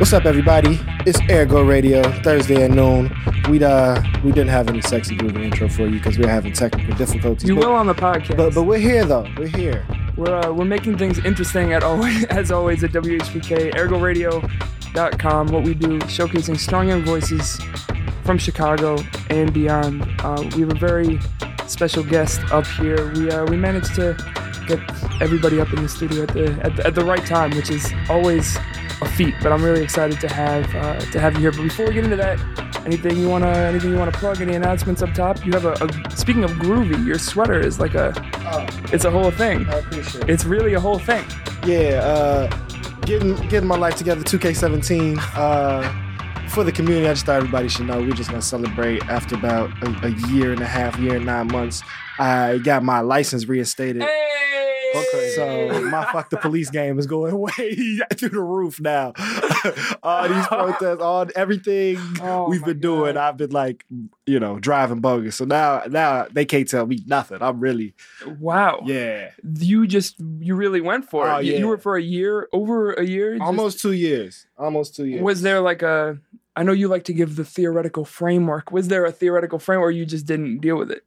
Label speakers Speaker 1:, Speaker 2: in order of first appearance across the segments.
Speaker 1: What's up, everybody? It's Ergo Radio, Thursday at noon. We uh we didn't have any sexy groovy intro for you because we are having technical difficulties.
Speaker 2: You
Speaker 1: but,
Speaker 2: will on the podcast.
Speaker 1: but but we're here though. We're here.
Speaker 2: we're uh, we're making things interesting at always as always at WHPK ergoradio.com. What we do showcasing strong young voices from Chicago and beyond. Uh, we have a very special guest up here. We uh, we managed to get everybody up in the studio at the at the, at the right time, which is always a feat. But I'm really excited to have uh, to have you here. But before we get into that, anything you wanna anything you wanna plug? Any announcements up top? You have a, a speaking of groovy, your sweater is like a oh, it's a whole thing.
Speaker 1: I appreciate it.
Speaker 2: It's really a whole thing.
Speaker 1: Yeah, uh, getting getting my life together. 2K17. Uh, for the community, I just thought everybody should know we're just gonna celebrate after about a, a year and a half, year and nine months. I got my license reinstated.
Speaker 2: Okay.
Speaker 1: So my fuck the police game is going way through the roof now. all these protests, all everything
Speaker 2: Oh
Speaker 1: we've been doing, I've been like, you know, driving bogus. So now, now they can't tell me nothing. I'm really,
Speaker 2: wow.
Speaker 1: yeah,
Speaker 2: You just you really went for it.
Speaker 1: Oh,
Speaker 2: You- You were for a year, over a year. just-
Speaker 1: almost two years, almost two years.
Speaker 2: Was there like a? I know you like to give the theoretical framework. Was there a theoretical framework, or you just didn't deal with it?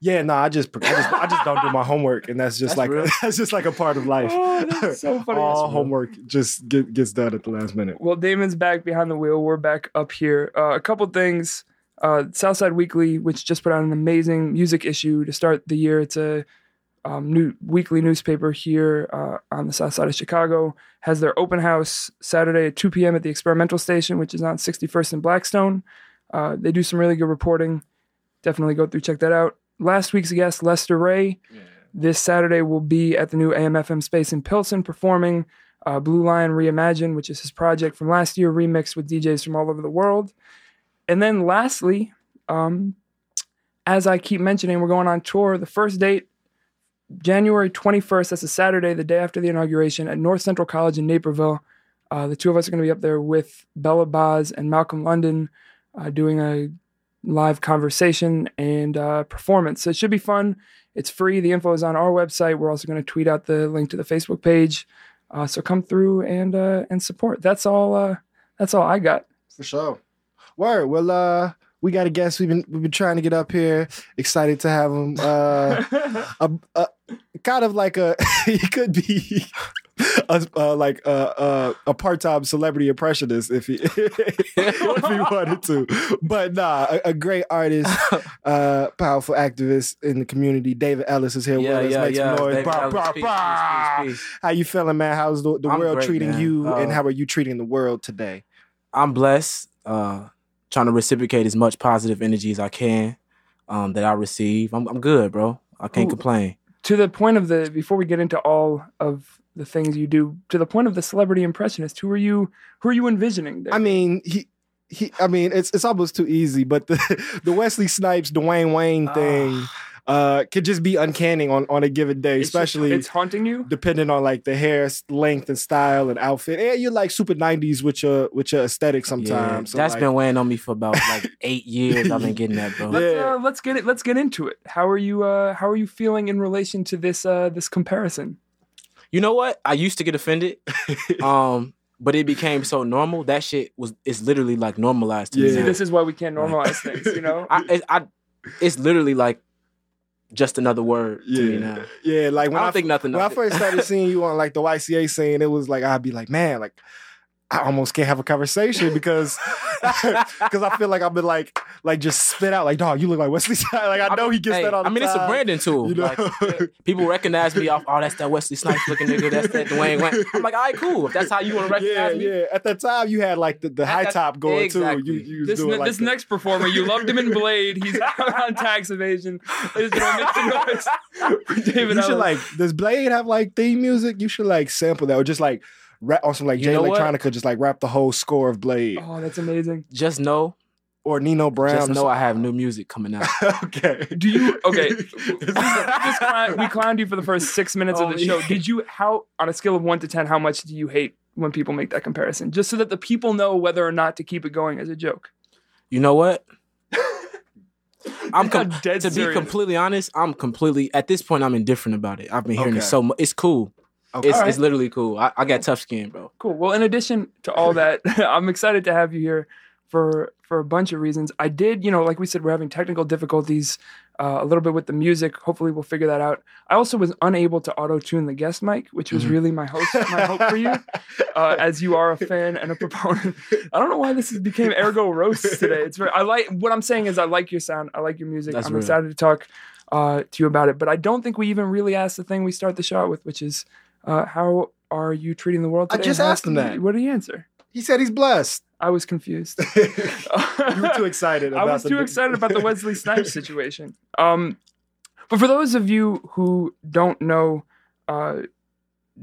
Speaker 1: Yeah, no, I just, I just, I just don't do my homework, and that's just
Speaker 3: That's
Speaker 1: like,
Speaker 3: real.
Speaker 1: that's just like a part of life.
Speaker 2: Oh, so funny.
Speaker 1: All homework just get, gets done at the last minute.
Speaker 2: Well, Damon's back behind the wheel. We're back up here. Uh, a couple things. Uh, Southside Weekly, which just put out an amazing music issue to start the year. It's a um, new weekly newspaper here uh, on the south side of Chicago. Has their open house Saturday at 2 p.m. at the Experimental Station, which is on 61st and Blackstone. Uh, they do some really good reporting. Definitely go through, check that out. Last week's guest, Lester Rey, this Saturday will be at the new AMFM space in Pilsen performing uh, Blue Lion Reimagine, which is his project from last year, remixed with DJs from all over the world. And then lastly, um, as I keep mentioning, we're going on tour. The first date, January 21st, that's a Saturday, the day after the inauguration at North Central College in Naperville. Uh, the two of us are going to be up there with Bella BAHHS and Malcolm London uh, doing a live conversation and uh, performance. So it should be fun. It's free. The info is on our website. We're also going to tweet out the link to the Facebook page. Uh, so come through and uh, and support. That's all. Uh, that's all I got.
Speaker 1: For sure. Word. Well, uh, we got a guest. We've been we've been trying to get up here. Excited to have him. Uh, a, a kind of like a he could be a, uh, like a, a, a part time celebrity impressionist if he if he wanted to. But nah, a, a great artist, uh, powerful activist in the community. David Ellis is here
Speaker 3: Yeah,
Speaker 1: with us.
Speaker 3: yeah,
Speaker 1: Make
Speaker 3: yeah.
Speaker 1: some noise.
Speaker 3: David
Speaker 1: Bah, bah,
Speaker 3: peace,
Speaker 1: bah.
Speaker 3: peace, peace, peace.
Speaker 1: How you feeling, man? How's the, the
Speaker 3: I'm
Speaker 1: world
Speaker 3: great,
Speaker 1: treating
Speaker 3: man.
Speaker 1: you, and
Speaker 3: Uh,
Speaker 1: how are you treating the world today?
Speaker 3: I'm blessed. Uh, trying to reciprocate as much positive energy as I can um, that I receive. I'm, I'm good, bro. I can't
Speaker 2: Ooh.
Speaker 3: complain.
Speaker 2: to the point of the before we get into all of the things you do, to the point of the celebrity impressionist, who are you? Who are you envisioning? There?
Speaker 1: I mean, he he. I mean, it's it's almost too easy. But the the Wesley Snipes, Dwayne Wayne thing, uh, could just be uncanny on on a given day,
Speaker 2: It's just-
Speaker 1: especially
Speaker 2: it's haunting you.
Speaker 1: depending on like the hair length and style and outfit. And you're like super '90s with your with your aesthetic
Speaker 3: Yeah,
Speaker 1: sometimes. So,
Speaker 3: that's
Speaker 1: like,
Speaker 3: been weighing on me for about like eight years. I've been getting that, bro.
Speaker 2: Let's,
Speaker 1: Yeah.
Speaker 2: uh, let's get it. Let's get into it. How are you? Uh, how are you feeling in relation to this? Uh, this comparison.
Speaker 3: You know what? I used to get offended, um, but it became so normal. That shit was it's literally like normalized to me.
Speaker 1: Yeah.
Speaker 2: See, this is why we can't normalize things. You know.
Speaker 3: I, it, I, it's literally like just another word to me
Speaker 1: Yeah,
Speaker 3: now.
Speaker 1: yeah. Like
Speaker 3: I
Speaker 1: when
Speaker 3: don't
Speaker 1: I,
Speaker 3: think nothing.
Speaker 1: when I
Speaker 3: of it.
Speaker 1: first started seeing you on like the YCA scene, it was like I'd be like, man, like I almost can't have a conversation because because I feel like I've been like like just spit out like, dog, you look like Wesley Snipes. Like I know he gets
Speaker 3: Hey,
Speaker 1: that all the
Speaker 3: I mean,
Speaker 1: time.
Speaker 3: it's a branding tool.
Speaker 1: You know?
Speaker 3: Like, people recognize me off. Oh, that's that Wesley Snipes looking nigga. That's that Dwayne Wayne. I'm like, all right, cool. If that's how you want to
Speaker 1: yeah,
Speaker 3: recognize me,
Speaker 1: yeah. At that time, you had like the, the high
Speaker 3: that-
Speaker 1: top going
Speaker 3: exactly.
Speaker 1: too. You, you
Speaker 2: This,
Speaker 1: doing
Speaker 2: ne-
Speaker 1: like
Speaker 2: this next performer, you loved him in Blade. He's on tax evasion. Ladies and gentlemen, noise David
Speaker 1: You should
Speaker 2: Ellis.
Speaker 1: like. Does Blade have like theme music? You should like sample that or just like rap on some like
Speaker 3: You
Speaker 1: Jay
Speaker 3: know what?
Speaker 1: Electronica. Just like rap the whole score of Blade
Speaker 2: Oh, that's amazing.
Speaker 3: just know,
Speaker 1: or Nino Brown.
Speaker 3: just know I have new music coming out.
Speaker 1: okay.
Speaker 2: Do you? Okay. We,
Speaker 1: this-
Speaker 2: just clown, we clowned you for the first six minutes of
Speaker 3: Oh,
Speaker 2: the show.
Speaker 3: yeah.
Speaker 2: Did you? How on a scale of one to ten, how much do you hate when people make that comparison? Just so that the people know whether or not to keep it going as a joke.
Speaker 3: You know what? I'm com-
Speaker 2: dead
Speaker 3: to be completely honest. I'm completely at this point. I'm indifferent about it. I've been hearing
Speaker 1: Okay.
Speaker 3: it so much. It's cool.
Speaker 1: Okay.
Speaker 3: It's
Speaker 2: right.
Speaker 3: it's literally cool. I, I got tough skin, bro.
Speaker 2: Cool. Well, in addition to all that, I'm excited to have you here for for a bunch of reasons. I did, you know, like we said, we're having technical difficulties uh, a little bit with the music. Hopefully, we'll figure that out. I also was unable to auto tune the guest mic, which was
Speaker 3: Mhm.
Speaker 2: really my hope my hope for you, uh, as you are a fan and a proponent. I don't know why this has became ergo roast today. It's very. I like what I'm saying is I like your sound. I like your music.
Speaker 3: That's
Speaker 2: I'm
Speaker 3: real.
Speaker 2: excited to talk uh, to you about it. But I don't think we even really asked the thing we start the show with, which is uh, how are you treating the world Today? I just
Speaker 1: asked him that.
Speaker 2: What did he answer?
Speaker 1: He said he's blessed.
Speaker 2: I was confused.
Speaker 1: you were too excited.
Speaker 2: I
Speaker 1: About
Speaker 2: was
Speaker 1: the-
Speaker 2: too excited about the Wesley Snipes situation. Um, but for those of you who don't know, uh,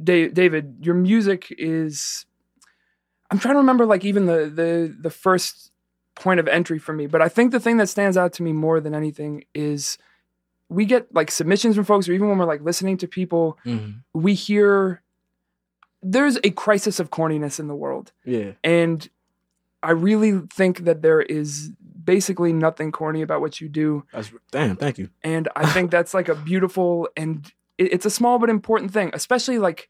Speaker 2: Da- David, your music is. I'm trying to remember, like even the the the first point of entry for me. But I think the thing that stands out to me more than anything is we get like submissions from folks, or even when we're like listening to people,
Speaker 3: Mhm.
Speaker 2: we hear there's a crisis of corniness in the world.
Speaker 3: Yeah.
Speaker 2: And I really think that there is basically nothing corny about what you do.
Speaker 3: That's damn. Thank you.
Speaker 2: And I think that's like a beautiful and it- it's a small but important thing, especially like,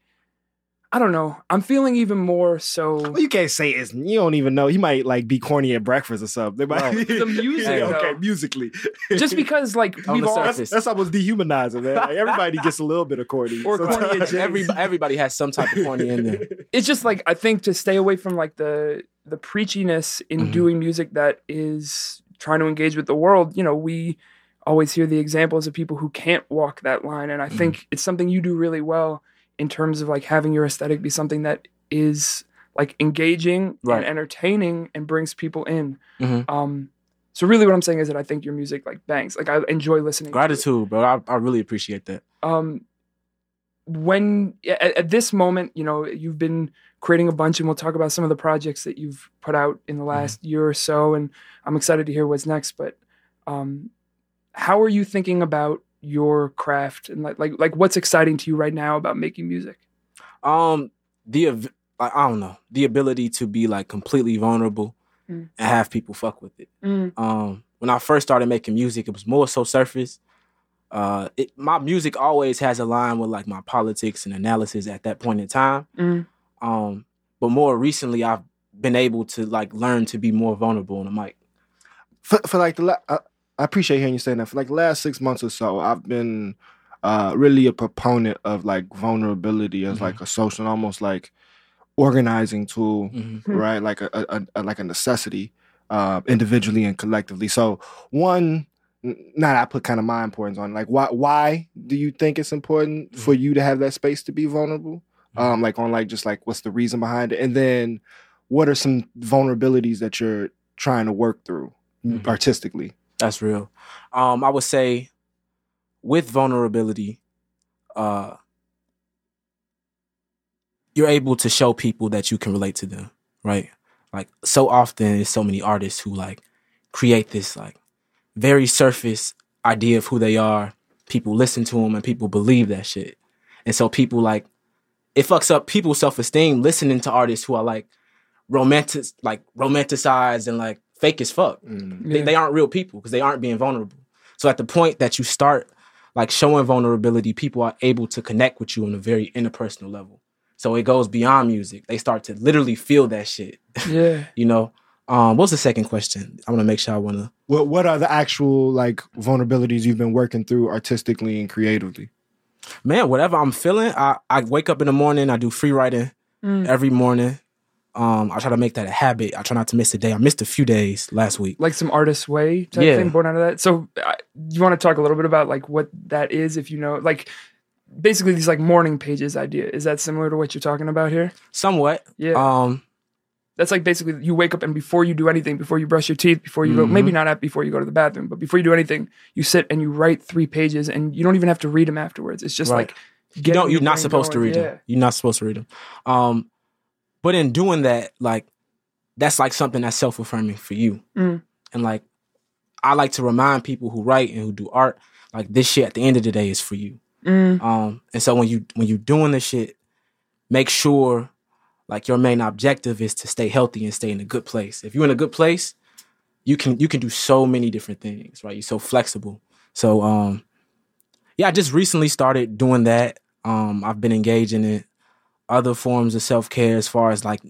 Speaker 2: I don't know. I'm feeling even more so.
Speaker 1: Well, you can't say it's. You don't even know. He might like be corny at breakfast or something. They might,
Speaker 3: Right.
Speaker 2: The music,
Speaker 1: Yeah, okay, musically.
Speaker 2: Just because, like,
Speaker 3: On
Speaker 2: we've
Speaker 3: the
Speaker 2: all.
Speaker 3: surface.
Speaker 1: That's, that's almost dehumanizing, man. Like, everybody gets a little bit of corny.
Speaker 2: Or corny
Speaker 1: sometimes.
Speaker 3: Every, everybody has some type of corny in there.
Speaker 2: It's just like, I think to stay away from like the the preachiness in
Speaker 3: Mhm.
Speaker 2: doing music that is trying to engage with the world, you know, we always hear the examples of people who can't walk that line. And I
Speaker 3: Mm-hmm.
Speaker 2: think it's something you do really well in terms of like having your aesthetic be something that is like engaging
Speaker 3: Right.
Speaker 2: and entertaining and brings people in.
Speaker 3: Mhm.
Speaker 2: Um, so really what I'm saying is that I think your music like bangs. Like I enjoy listening. to it.
Speaker 3: Gratitude, bro. I, I really appreciate that.
Speaker 2: Um, when at, at this moment, you know, you've been creating a bunch, and we'll talk about some of the projects that you've put out in the last year or so, and I'm excited to hear what's next. But um, how are you thinking about your craft and like like like what's exciting to you right now about making music?
Speaker 3: Um, the av- I don't know the ability to be like completely vulnerable
Speaker 2: Mm.
Speaker 3: and have people fuck with it. Um, when I first started making music, it was more so surface. Uh, it, my music always has a line with like my politics and analysis at that point in time.
Speaker 2: Mm.
Speaker 3: Um, but more recently, I've been able to like learn to be more vulnerable on the mic.
Speaker 1: for, for like the la- I, I appreciate hearing you saying that. For like the last six months or so, I've been uh, really a proponent of like vulnerability as
Speaker 3: Mhm.
Speaker 1: like a social, almost like organizing tool,
Speaker 3: Mhm.
Speaker 2: Hmm.
Speaker 1: right? Like a, a, a like a necessity, uh, individually and collectively. So one. n- Now that I put kind of my importance on, like, why why do you think it's important for you to have that space to be vulnerable?
Speaker 3: Mhm.
Speaker 1: Um, like on like just like what's the reason behind it, and then what are some vulnerabilities that you're trying to work through
Speaker 3: Mhm.
Speaker 1: artistically?
Speaker 3: That's real. Um, I would say with vulnerability, uh, you're able to show people that you can relate to them, right? Like so often, there's so many artists who like create this like very surface idea of who they are. People listen to them and people believe that shit, and so people like it fucks up people's self esteem listening to artists who are like romantic, like romanticized and like fake as fuck they,
Speaker 2: Yeah.
Speaker 3: they aren't real people because they aren't being vulnerable. So at the point that you start like showing vulnerability, people are able to connect with you on a very interpersonal level. So it goes beyond music. They start to literally feel that shit.
Speaker 2: yeah.
Speaker 3: You know. Um, what's the second question? I want to make sure I want to.
Speaker 1: What what are the actual like vulnerabilities you've been working through artistically and creatively?
Speaker 3: Man, whatever I'm feeling, I I wake up in the morning. I do free writing
Speaker 2: Mm.
Speaker 3: every morning. Um, I try to make that a habit. I try not to miss a day. I missed a few days last week.
Speaker 2: Like some artist way type
Speaker 3: Yeah.
Speaker 2: thing born out of that. So, uh, you want to talk a little bit about like what that is, if you know, like basically these like morning pages idea. Is that similar to what you're talking about here?
Speaker 3: Somewhat.
Speaker 2: Yeah.
Speaker 3: Um,
Speaker 2: That's like basically you wake up and before you do anything, before you brush your teeth, before you go,
Speaker 3: Mhm.
Speaker 2: maybe not at before you go to the bathroom, but before you do anything, you sit and you write three pages and you don't even have to read them afterwards. It's just
Speaker 3: Right.
Speaker 2: like
Speaker 3: you don't, you're not
Speaker 2: brain
Speaker 3: supposed to read
Speaker 2: Yeah.
Speaker 3: them you're not supposed to read them um but in doing that like that's like something that's self-affirming for you.
Speaker 2: Mm.
Speaker 3: and like i like to remind people who write and who do art like this shit at the end of the day is for you.
Speaker 2: Mm,
Speaker 3: um and so when you when you're doing this shit make sure like your main objective is to stay healthy and stay in a good place. If you're in a good place you can you can do so many different things right? You're so flexible. So um yeah i just recently started doing that. Um i've been engaging it other forms of self care as far as like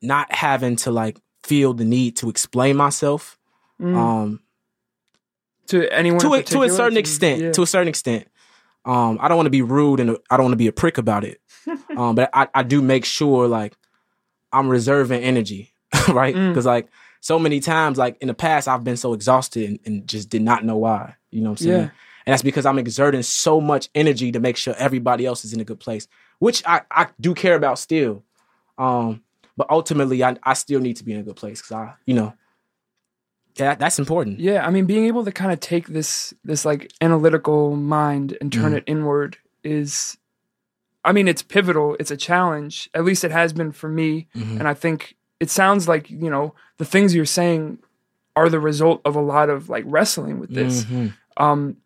Speaker 3: not having to like feel the need to explain myself.
Speaker 2: Mm.
Speaker 3: Um,
Speaker 2: to anyone
Speaker 3: to a, to a certain extent.
Speaker 2: Yeah.
Speaker 3: To a certain extent. Um, I don't want to be rude and I don't want to be a prick about it. um, but I, I do make sure like I'm reserving energy, right?
Speaker 2: Mm.
Speaker 3: Because like so many times, like in the past, I've been so exhausted and, and just did not know why. You know what I'm saying?
Speaker 2: Yeah.
Speaker 3: And that's because I'm exerting so much energy to make sure everybody else is in a good place, which I, I do care about still. Um, but ultimately, I, I still need to be in a good place because I, you know, that, that's important.
Speaker 2: Yeah, I mean, being able to kind of take this this like analytical mind and turn
Speaker 3: Mhm.
Speaker 2: it inward is, I mean, it's pivotal. It's a challenge. At least it has been for me.
Speaker 3: Mhm.
Speaker 2: And I think it sounds like you know the things you're saying are the result of a lot of like wrestling with this.
Speaker 3: Mhm.
Speaker 2: Um,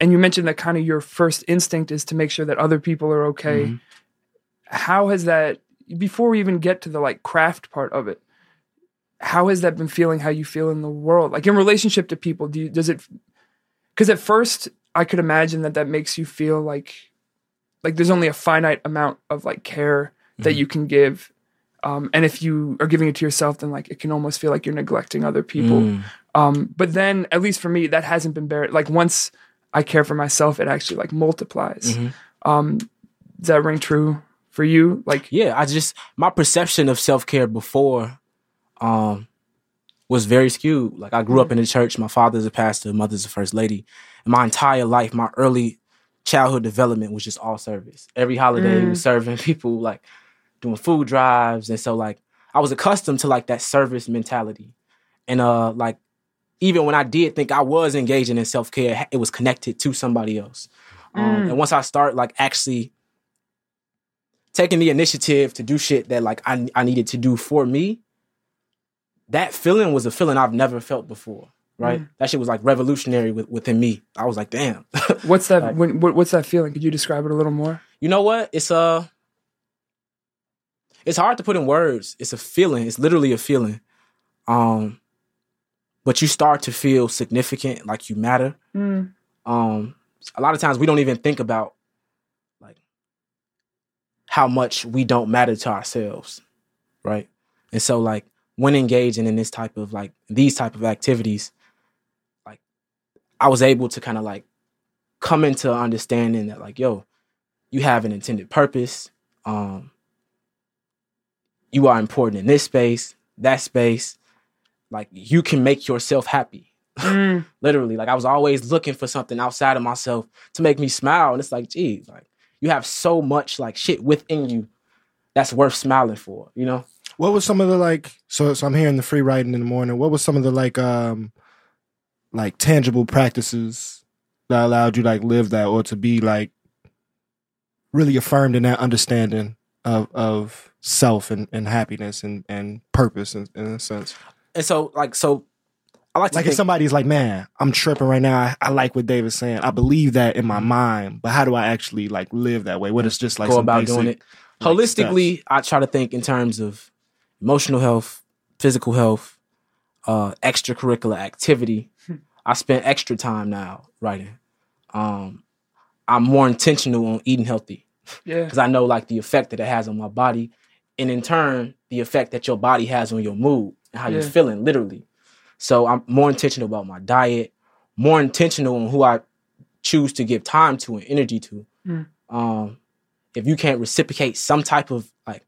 Speaker 2: and you mentioned that kind of your first instinct is to make sure that other people are okay.
Speaker 3: Mhm.
Speaker 2: How has that? Before we even get to the like craft part of it, how has that been feeling? How you feel in the world, like in relationship to people? Do you, does it? Because at first, I could imagine that that makes you feel like, like there's only a finite amount of like care that
Speaker 3: Mhm.
Speaker 2: you can give, um, and if you are giving it to yourself, then like it can almost feel like you're neglecting other people.
Speaker 3: Mm.
Speaker 2: Um, but then, at least for me, that hasn't been bare. Like once I care for myself, it actually like multiplies.
Speaker 3: Mhm.
Speaker 2: Um, does that ring true for you? Like,
Speaker 3: yeah i just my perception of self-care before um was very skewed. Like i grew up in the church. My father's a pastor mother's a first lady. And my entire life my early childhood development was just all service. Every holiday
Speaker 2: Mm.
Speaker 3: was serving people like doing food drives. And so like i was accustomed to like that service mentality. And uh like even when i did think i was engaging in self-care it was connected to somebody else. Um,
Speaker 2: Mm.
Speaker 3: and once i start like actually taking the initiative to do shit that like I, I needed to do for me, that feeling was a feeling I've never felt before. Right?
Speaker 2: Mm.
Speaker 3: That shit was like revolutionary with, within me. I was like, damn.
Speaker 2: what's that?
Speaker 3: Like-
Speaker 2: when, what, what's that feeling? Could you describe it a little more?
Speaker 3: you know what? It's uh it's hard to put in words. It's a feeling. It's literally a feeling. Um but you start to feel significant, like you matter.
Speaker 2: Mm.
Speaker 3: um a lot of times we don't even think about how much we don't matter to ourselves right and so like when engaging in this type of like these type of activities like i was able to kind of like come into understanding that like yo you have an intended purpose um you are important in this space that space like you can make yourself happy
Speaker 2: Mm.
Speaker 3: literally like i was always looking for something outside of myself to make me smile and it's like gee like you have so much like shit within you that's worth smiling for you know
Speaker 1: What was some of the like? So, so I'm hearing the free writing in the morning. What was some of the like, um, like tangible practices that allowed you like live that or to be like really affirmed in that understanding of of self and, and happiness and and purpose in, in a sense.
Speaker 3: and so like so i like to
Speaker 1: Like if somebody's like, "Man, I'm tripping right now. I, I like what David's saying. I believe that in my mind, but how do I actually like live that way? What is just like
Speaker 3: go
Speaker 1: some
Speaker 3: about
Speaker 1: basic,
Speaker 3: doing it
Speaker 1: like,
Speaker 3: holistically i try to think in terms of emotional health physical health uh extracurricular activity i spend extra time now writing um i'm more intentional on eating healthy
Speaker 2: Yeah.
Speaker 3: because I know like the effect that it has on my body, and in turn the effect that your body has on your mood and how you're feeling, literally. So I'm more intentional about my diet, more intentional on who I choose to give time to and energy to.
Speaker 2: Mm.
Speaker 3: Um, if you can't reciprocate some type of like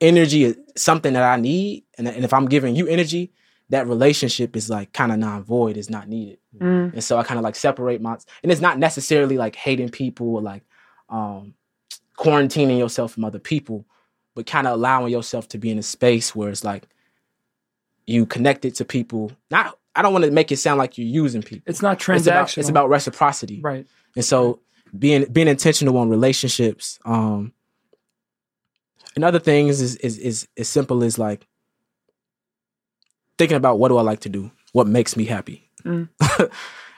Speaker 3: energy, is something that I need, and, and if I'm giving you energy, that relationship is like kind of non void, is not needed.
Speaker 2: Mm.
Speaker 3: And so I kind of like separate my and it's not necessarily like hating people or like um quarantining yourself from other people, but kind of allowing yourself to be in a space where it's like you connected to people. Not I don't want to make it sound like you're using people.
Speaker 2: It's not
Speaker 3: It's
Speaker 2: transactional.
Speaker 3: about, it's about reciprocity.
Speaker 2: right.
Speaker 3: And so being being intentional on relationships, um and other things is is is as simple as like thinking about what do I like to do? What makes me happy?
Speaker 2: Mm.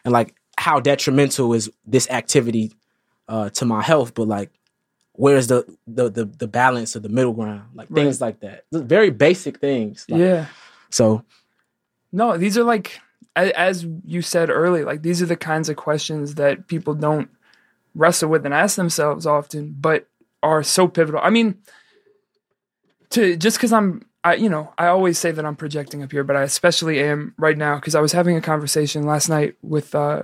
Speaker 3: and like how detrimental is this activity uh to my health, but like where's the the the, the balance of the middle ground? Like things like that. Very basic things. Like,
Speaker 2: yeah.
Speaker 3: So
Speaker 2: No, these are like as you said early, like these are the kinds of questions that people don't wrestle with and ask themselves often, but are so pivotal. I mean, to just because I'm, I you know, I always say that I'm projecting up here, but I especially am right now because I was having a conversation last night with uh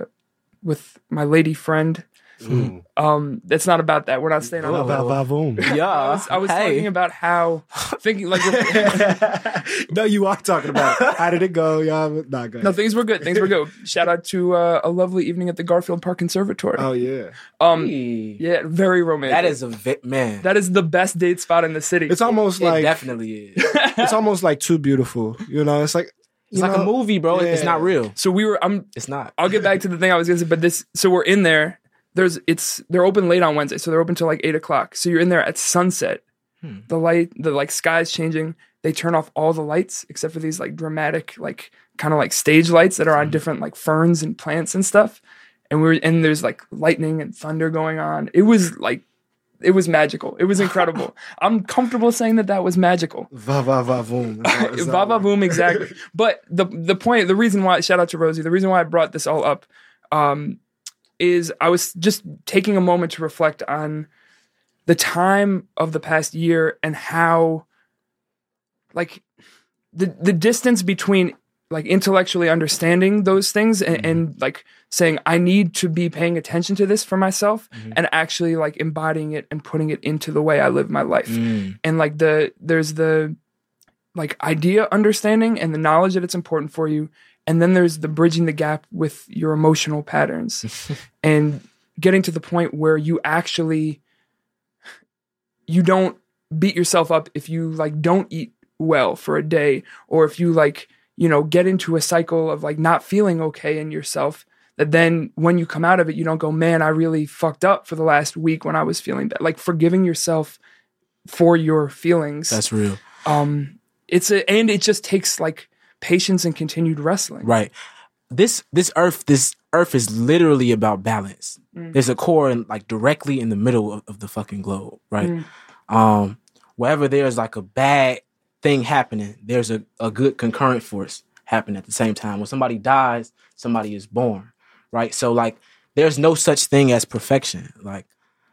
Speaker 2: with my lady friend.
Speaker 1: Mm.
Speaker 2: Um, it's not about that. We're not staying on.
Speaker 1: What
Speaker 2: that
Speaker 1: about Vavoom?
Speaker 3: Yeah,
Speaker 2: I was, I was
Speaker 3: hey.
Speaker 2: talking about how thinking like
Speaker 1: no, you are talking about it. How did it go? Y'all, not good.
Speaker 2: no things were good. Things were good. Shout out to uh, a lovely evening at the Garfield Park Conservatory.
Speaker 1: Oh yeah,
Speaker 2: Um,
Speaker 3: Hey.
Speaker 2: yeah, very romantic.
Speaker 3: that is a vi- man.
Speaker 2: that is the best date spot in the city.
Speaker 1: it's almost
Speaker 3: it
Speaker 1: like
Speaker 3: definitely is.
Speaker 1: it's almost like too beautiful. You know, it's like
Speaker 3: It's
Speaker 1: you
Speaker 3: like
Speaker 1: know,
Speaker 3: a movie, bro. It's not real.
Speaker 2: so we were. I'm.
Speaker 3: It's not.
Speaker 2: I'll get back to the thing I was gonna say, but this. So we're in there. There's. It's. They're open late on Wednesday, so they're open till like eight o'clock. So you're in there at sunset.
Speaker 3: Hmm.
Speaker 2: The light. The like sky's changing. They turn off all the lights except for these like dramatic, like kind of like stage lights that are on different like ferns and plants and stuff. And we're and there's like lightning and thunder going on. It was like. It was magical. It was incredible. I'm comfortable saying that that was magical.
Speaker 1: va va va boom.
Speaker 2: Va va boom, exactly. But the the point, the reason why, shout out to Rosie, the reason why I brought this all up, um, is I was just taking a moment to reflect on the time of the past year and how, like, the the distance between like intellectually understanding those things and, and like saying I need to be paying attention to this for myself and actually like embodying it and putting it into the way I live my life.
Speaker 3: Mm.
Speaker 2: and like the there's the like idea understanding and the knowledge that it's important for you and then there's the bridging the gap with your emotional patterns and getting to the point where you actually you don't beat yourself up if you like don't eat well for a day or if you like you know get into a cycle of like not feeling okay in yourself that then when you come out of it you don't go man i really fucked up for the last week when i was feeling bad like forgiving yourself for your feelings
Speaker 3: That's real.
Speaker 2: um it's a and it just takes like patience and continued wrestling
Speaker 3: Right. This this earth this earth is literally about balance.
Speaker 2: Mm.
Speaker 3: There's a core in, like directly in the middle of, of the fucking globe, right?
Speaker 2: Mm.
Speaker 3: Um wherever there's like a bad thing happening, there's a, a good concurrent force happening at the same time. When somebody dies, somebody is born, right? So like there's no such thing as perfection. Like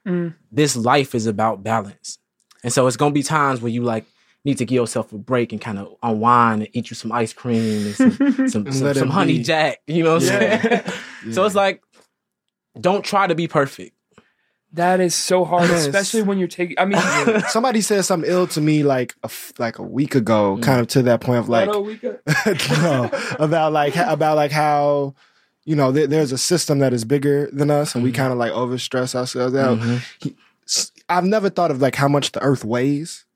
Speaker 2: Mm.
Speaker 3: this life is about balance. And so it's gonna be times where you like need to give yourself a break and kind of unwind and eat you some ice cream and some some,
Speaker 1: And
Speaker 3: some, some honey
Speaker 1: be.
Speaker 3: jack. You know what I'm
Speaker 2: Yeah.
Speaker 3: So it's like, don't try to be perfect.
Speaker 2: that is so hard
Speaker 1: Yes.
Speaker 2: especially when you're taking i mean
Speaker 1: somebody said something ill to me like a f- like a week ago, kind of to that point of like
Speaker 2: Hello, Wika.
Speaker 1: no, about like about like how you know there, there's a system that is bigger than us, and we
Speaker 3: Mhm.
Speaker 1: kind of like overstress ourselves out.
Speaker 3: Mhm.
Speaker 1: S- I've never thought of like how much the Earth weighs,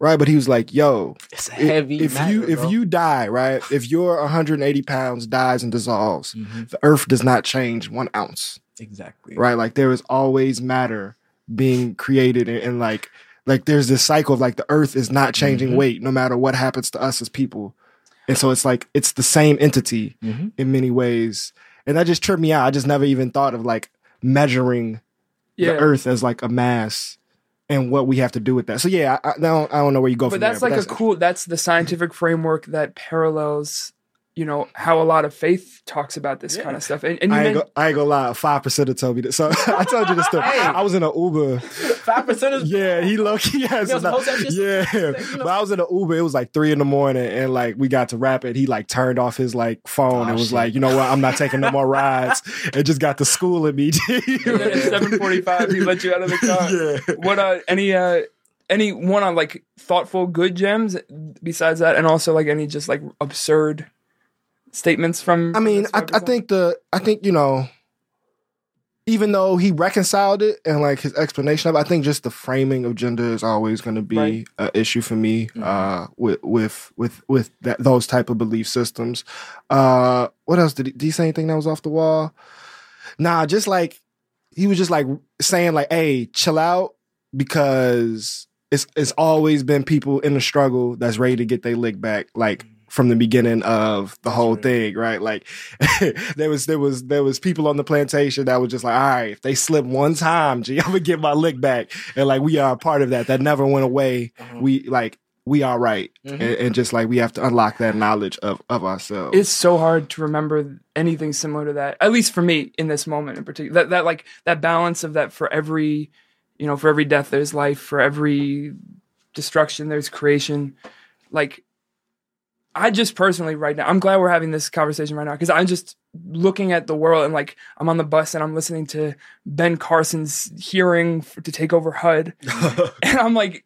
Speaker 1: right? But he was like, "Yo,
Speaker 3: It's heavy.
Speaker 1: if you
Speaker 3: matter,
Speaker 1: if you die, right? If your 180 pounds dies and dissolves,
Speaker 3: Mhm.
Speaker 1: the Earth does not change one ounce,
Speaker 3: exactly
Speaker 1: right? Like there is always matter being created, and, and like like there's this cycle of like the Earth is not changing
Speaker 3: Mhm.
Speaker 1: weight no matter what happens to us as people, and so it's like it's the same entity
Speaker 3: Mhm.
Speaker 1: in many ways, and that just tripped me out. I just never even thought of like measuring
Speaker 2: yeah
Speaker 1: the Earth as like a mass. And what we have to do with that. So yeah, I, I don't. I don't know where you go
Speaker 2: but
Speaker 1: from
Speaker 2: that's
Speaker 1: there.
Speaker 2: like a cool that's the scientific framework that parallels you know how a lot of faith talks about this kind of stuff and, and you
Speaker 1: I ain't,
Speaker 2: men-
Speaker 1: go, I ain't gonna lie. Five percent told me that. So I told you this story.
Speaker 3: Hey.
Speaker 1: I was in an Uber.
Speaker 3: Five percent is
Speaker 1: Yeah, he low key has.
Speaker 3: You know,
Speaker 1: enough-
Speaker 3: some hoes have
Speaker 1: yeah,
Speaker 3: shit- you know.
Speaker 1: but I was in an Uber. It was like three in the morning, and like we got to rap it. He like turned off his like phone
Speaker 3: Oh,
Speaker 1: and was
Speaker 3: shit.
Speaker 1: like, you know what? I'm not taking no more rides. and just got to school at me.
Speaker 2: at 745 he let you out of the car
Speaker 1: yeah.
Speaker 2: what uh any uh any one on like thoughtful good gems besides that and also like any just like absurd statements from
Speaker 1: I mean, I, I think the I think you know, even though he reconciled it and like his explanation of, it, I think just the framing of gender is always going to be
Speaker 2: Right.
Speaker 1: an issue for me
Speaker 3: Mhm.
Speaker 1: uh, with with with with that, those type of belief systems. Uh, what else did he, did he say? Anything that was off the wall? Nah, just like he was just like saying like, "Hey, chill out," because it's it's always been people in the struggle that's ready to get their lick back, like from the beginning of the whole thing, right? Like there was there was there was people on the plantation that was just like, all right, if they slip one time, gee, I'm gonna get my lick back, and like we are a part of that. That never went away.
Speaker 3: Mhm.
Speaker 1: We like we are right,
Speaker 3: Mhm.
Speaker 1: and, and just like we have to unlock that knowledge of of ourselves.
Speaker 2: it's so hard to remember anything similar to that at least for me in this moment in particular that, that like that balance of that for every you know, for every death there's life, for every destruction there's creation. Like I just personally right now, I'm glad we're having this conversation right now because I'm just looking at the world and like I'm on the bus and I'm listening to Ben Carson's hearing for, to take over HUD, and I'm like,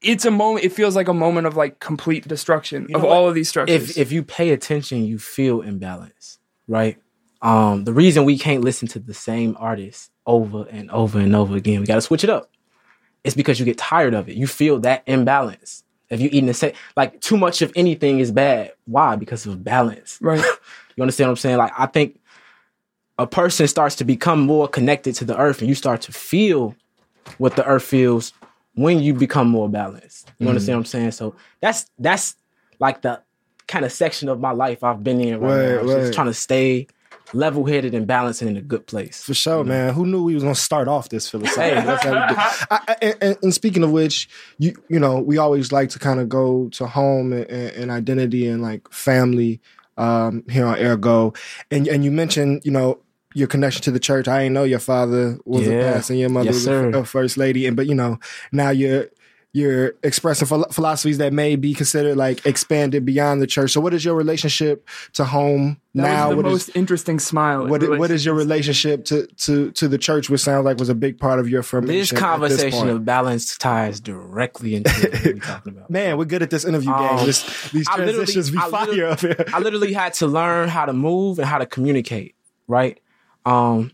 Speaker 2: it's a moment. It feels like a moment of like complete destruction
Speaker 3: You
Speaker 2: of all of these structures.
Speaker 3: if if you pay attention, you feel imbalance, right? Um, the reason we can't listen to the same artist over and over and over again, we got to switch it up. It's because you get tired of it. You feel that imbalance. If you eating the same, like too much of anything is bad. Why? Because of balance.
Speaker 2: right.
Speaker 3: You understand what I'm saying? Like I think a person starts to become more connected to the earth, and you start to feel what the earth feels when you become more balanced. You mm-hmm. understand what I'm saying? So that's that's like the kind of section of my life I've been in right,
Speaker 1: Right,
Speaker 3: now.
Speaker 1: Right.
Speaker 3: Just trying to stay level headed and balanced and in a good place.
Speaker 1: For sure, man. Who knew we was gonna start off this philosophy?
Speaker 3: Hey.
Speaker 1: That's how we do. I, I, and, and speaking of which, you you know, we always like to kind of go to home and, and, identity and like family um, here on Ergo, and and you mentioned you know your connection to the church. I didn't know your father was a pastor and your mother
Speaker 3: Yes,
Speaker 1: was a, a first lady, and but you know now you're. You're expressing philo- philosophies that may be considered like expanded beyond the church. So, what is your relationship to home
Speaker 2: That
Speaker 1: now?
Speaker 2: was the
Speaker 1: What is-
Speaker 2: most interesting smile.
Speaker 1: what i- what is your relationship to to to the church, which sounds like was a big part of your formation?
Speaker 3: This conversation
Speaker 1: point?
Speaker 3: of balance ties directly into what we're talking about.
Speaker 1: man, we're good at this interview game.
Speaker 3: Um,
Speaker 1: This, these
Speaker 3: I literally-
Speaker 1: transitions be fire
Speaker 3: literally-
Speaker 1: up here.
Speaker 3: I literally had to learn how to move and how to communicate, right? Um,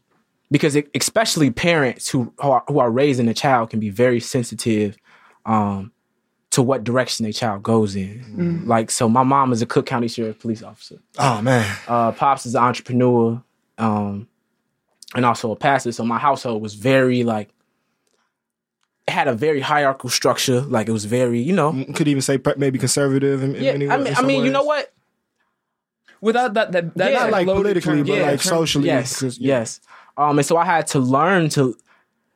Speaker 3: because it, especially parents who who are, who are raising a child can be very sensitive um, to what direction their child goes in. Like, so my mom is a Cook County Sheriff police officer.
Speaker 1: Oh man,
Speaker 3: Uh, Pops is an entrepreneur um, and also a pastor. So my household was very like it had a very hierarchical structure. Like it was very, you know.
Speaker 1: Could even say maybe conservative. In, in
Speaker 3: Yeah,
Speaker 1: many
Speaker 3: I
Speaker 1: ways-
Speaker 3: mean,
Speaker 1: in
Speaker 3: I
Speaker 1: some
Speaker 3: mean, you know what?
Speaker 2: Without that, that, that
Speaker 3: Yeah,
Speaker 1: Not like politically,
Speaker 2: term.
Speaker 1: but
Speaker 3: Yeah,
Speaker 1: like
Speaker 3: term-
Speaker 1: socially.
Speaker 3: Yes,
Speaker 1: yeah.
Speaker 3: yes. Um, and so I had to learn to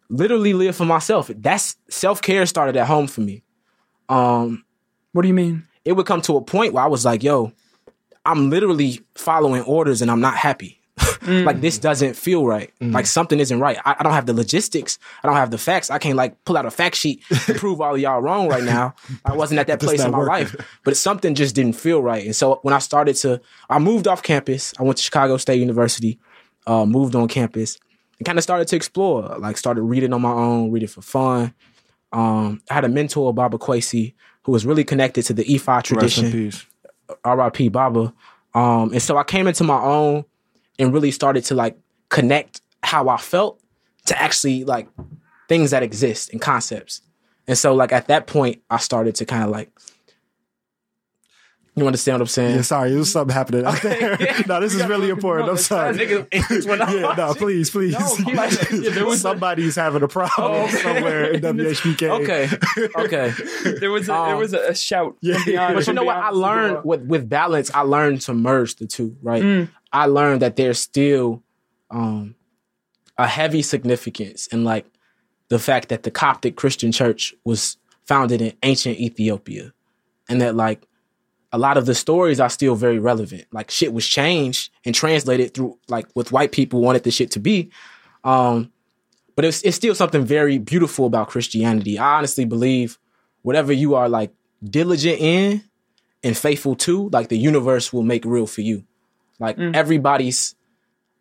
Speaker 3: literally live for myself. That's self care started at home for me. Um,
Speaker 2: What do you mean?
Speaker 3: it would come to a point where I was like, "Yo, I'm literally following orders and I'm not happy. like this doesn't feel right. Like something isn't right. I, I don't have the logistics. I don't have the facts. I can't like pull out a fact sheet to prove all of y'all wrong right now. I wasn't at that place in my
Speaker 1: working.
Speaker 3: life, but something just didn't feel right. And so when I started to, I moved off campus. I went to Chicago State University. Uh, moved on campus kind of started to explore. Like started reading on my own, reading for fun. Um, I had a mentor, Baba Quasi, who was really connected to the
Speaker 1: Ifa
Speaker 3: tradition. RIP Baba. Um, and so I came into my own and really started to like connect how I felt to actually like things that exist and concepts. And so like at that point, I started to kind of like, you understand what I'm saying?
Speaker 1: Yeah, sorry, there was something happening out there. no, this is really important. I'm sorry. yeah, no, please, please.
Speaker 2: No, it. Yeah, there was a-
Speaker 1: Somebody's having a problem
Speaker 2: Oh.
Speaker 1: somewhere in WHPK.
Speaker 3: Okay. Okay.
Speaker 2: There was a, there
Speaker 3: Um,
Speaker 2: was a, shout.
Speaker 1: Yeah.
Speaker 3: but you know what? I learned with with balance. I learned to merge the two. Right.
Speaker 2: Mm.
Speaker 3: I learned that there's still um, a heavy significance in like the fact that the Coptic Christian Church was founded in ancient Ethiopia, and that like a lot of the stories are still very relevant. Like shit was changed and translated through like what white people wanted the shit to be. Um, but it's it's still something very beautiful about Christianity. I honestly believe whatever you are like diligent in and faithful to, like the universe will make real for you. Like everybody's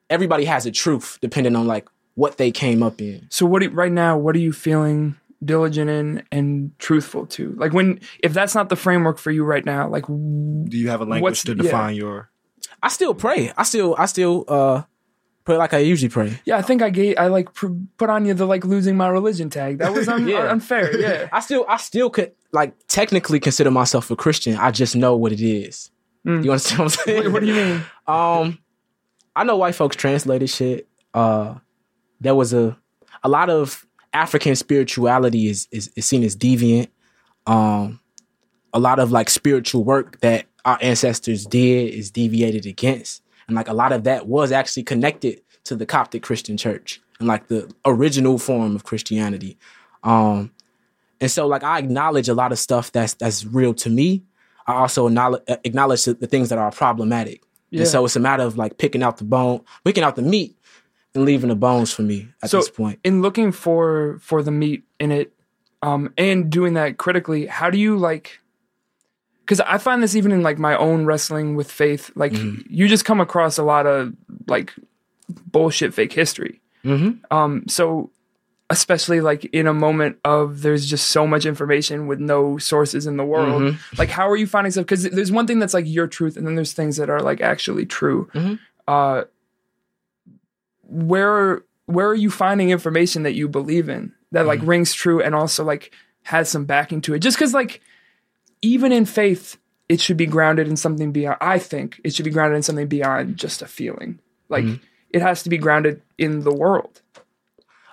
Speaker 3: everybody has a truth depending on like what they came up in.
Speaker 2: So what do right now? What are you feeling diligent in and truthful to? Like when if that's not the framework for you right now, like
Speaker 1: Do you have a language
Speaker 2: What's-
Speaker 1: to
Speaker 2: yeah.
Speaker 1: define your?
Speaker 3: I still pray. I still I still uh pray like I usually pray.
Speaker 2: yeah, I think I gave I like pr- put on you the like losing my religion tag. That was un-
Speaker 3: Yeah.
Speaker 2: unfair. Yeah.
Speaker 3: I still I still could like technically consider myself a Christian. I just know what it is.
Speaker 2: Mm.
Speaker 3: You understand what I'm saying?
Speaker 2: Wait, what do you mean?
Speaker 3: Um, I know white folks translated shit. Uh, there was a a lot of African spirituality is is, is seen as deviant. Um, a lot of like spiritual work that our ancestors did is deviated against, and like a lot of that was actually connected to the Coptic Christian Church and like the original form of Christianity. Um, and so like I acknowledge a lot of stuff that's that's real to me. I also acknowledge, acknowledge the, the things that are problematic.
Speaker 2: Yeah.
Speaker 3: And so it's a matter of like picking out the bone, picking out the meat leaving the bones for me at
Speaker 2: So-
Speaker 3: this point.
Speaker 2: in looking for for the meat in it um and doing that critically how do you like because i find this even in like my own wrestling with faith like you just come across a lot of like bullshit fake history
Speaker 3: Mm-hmm.
Speaker 2: um so especially like in a moment of there's just so much information with no sources in the world
Speaker 3: Mm-hmm.
Speaker 2: like how are you finding stuff because there's one thing that's like your truth and then there's things that are like actually true
Speaker 3: Mhm.
Speaker 2: uh where where are you finding information that you believe in that like rings true and also like has some backing to it? Just because like even in faith it should be grounded in something beyond i think it should be grounded in something beyond just a feeling. Like it has to be grounded in the world.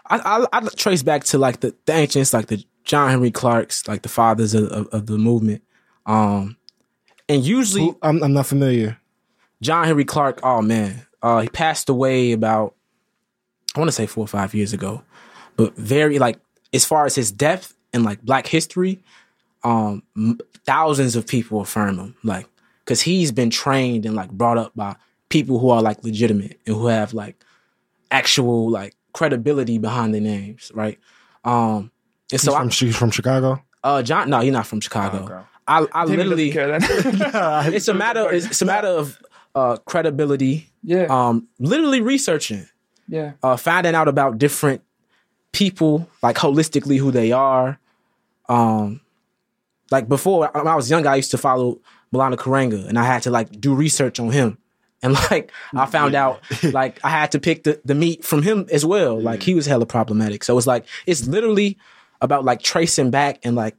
Speaker 3: I, I I trace back to like the, the ancients, like the John Henrik Clarkes, like the fathers of, of, of the movement. Um, and usually
Speaker 1: Who- I'm, I'm not familiar.
Speaker 3: John Henrik Clarke, oh man, uh, he passed away about I want to say four or five years ago, but very like as far as his depth and like Black history, um, thousands of people affirm him, like because he's been trained and like brought up by people who are like legitimate and who have like actual like credibility behind their names, right? Um, and so
Speaker 1: He's
Speaker 3: I,
Speaker 1: from, she's from Chicago.
Speaker 3: uh, John, no, he's not from Chicago.
Speaker 1: okay.
Speaker 3: I, I
Speaker 2: David
Speaker 3: literally,
Speaker 2: care then.
Speaker 3: it's a matter, it's, it's a matter of uh, credibility
Speaker 2: yeah
Speaker 3: um literally researching
Speaker 2: yeah.
Speaker 3: Uh finding out about different people like holistically who they are. Um like before when i was young i used to follow Maulana Karenga and i had to like do research on him. And like i found out like i had to pick the, the meat from him as well. Like he was hella problematic. So it's like it's literally about like tracing back and like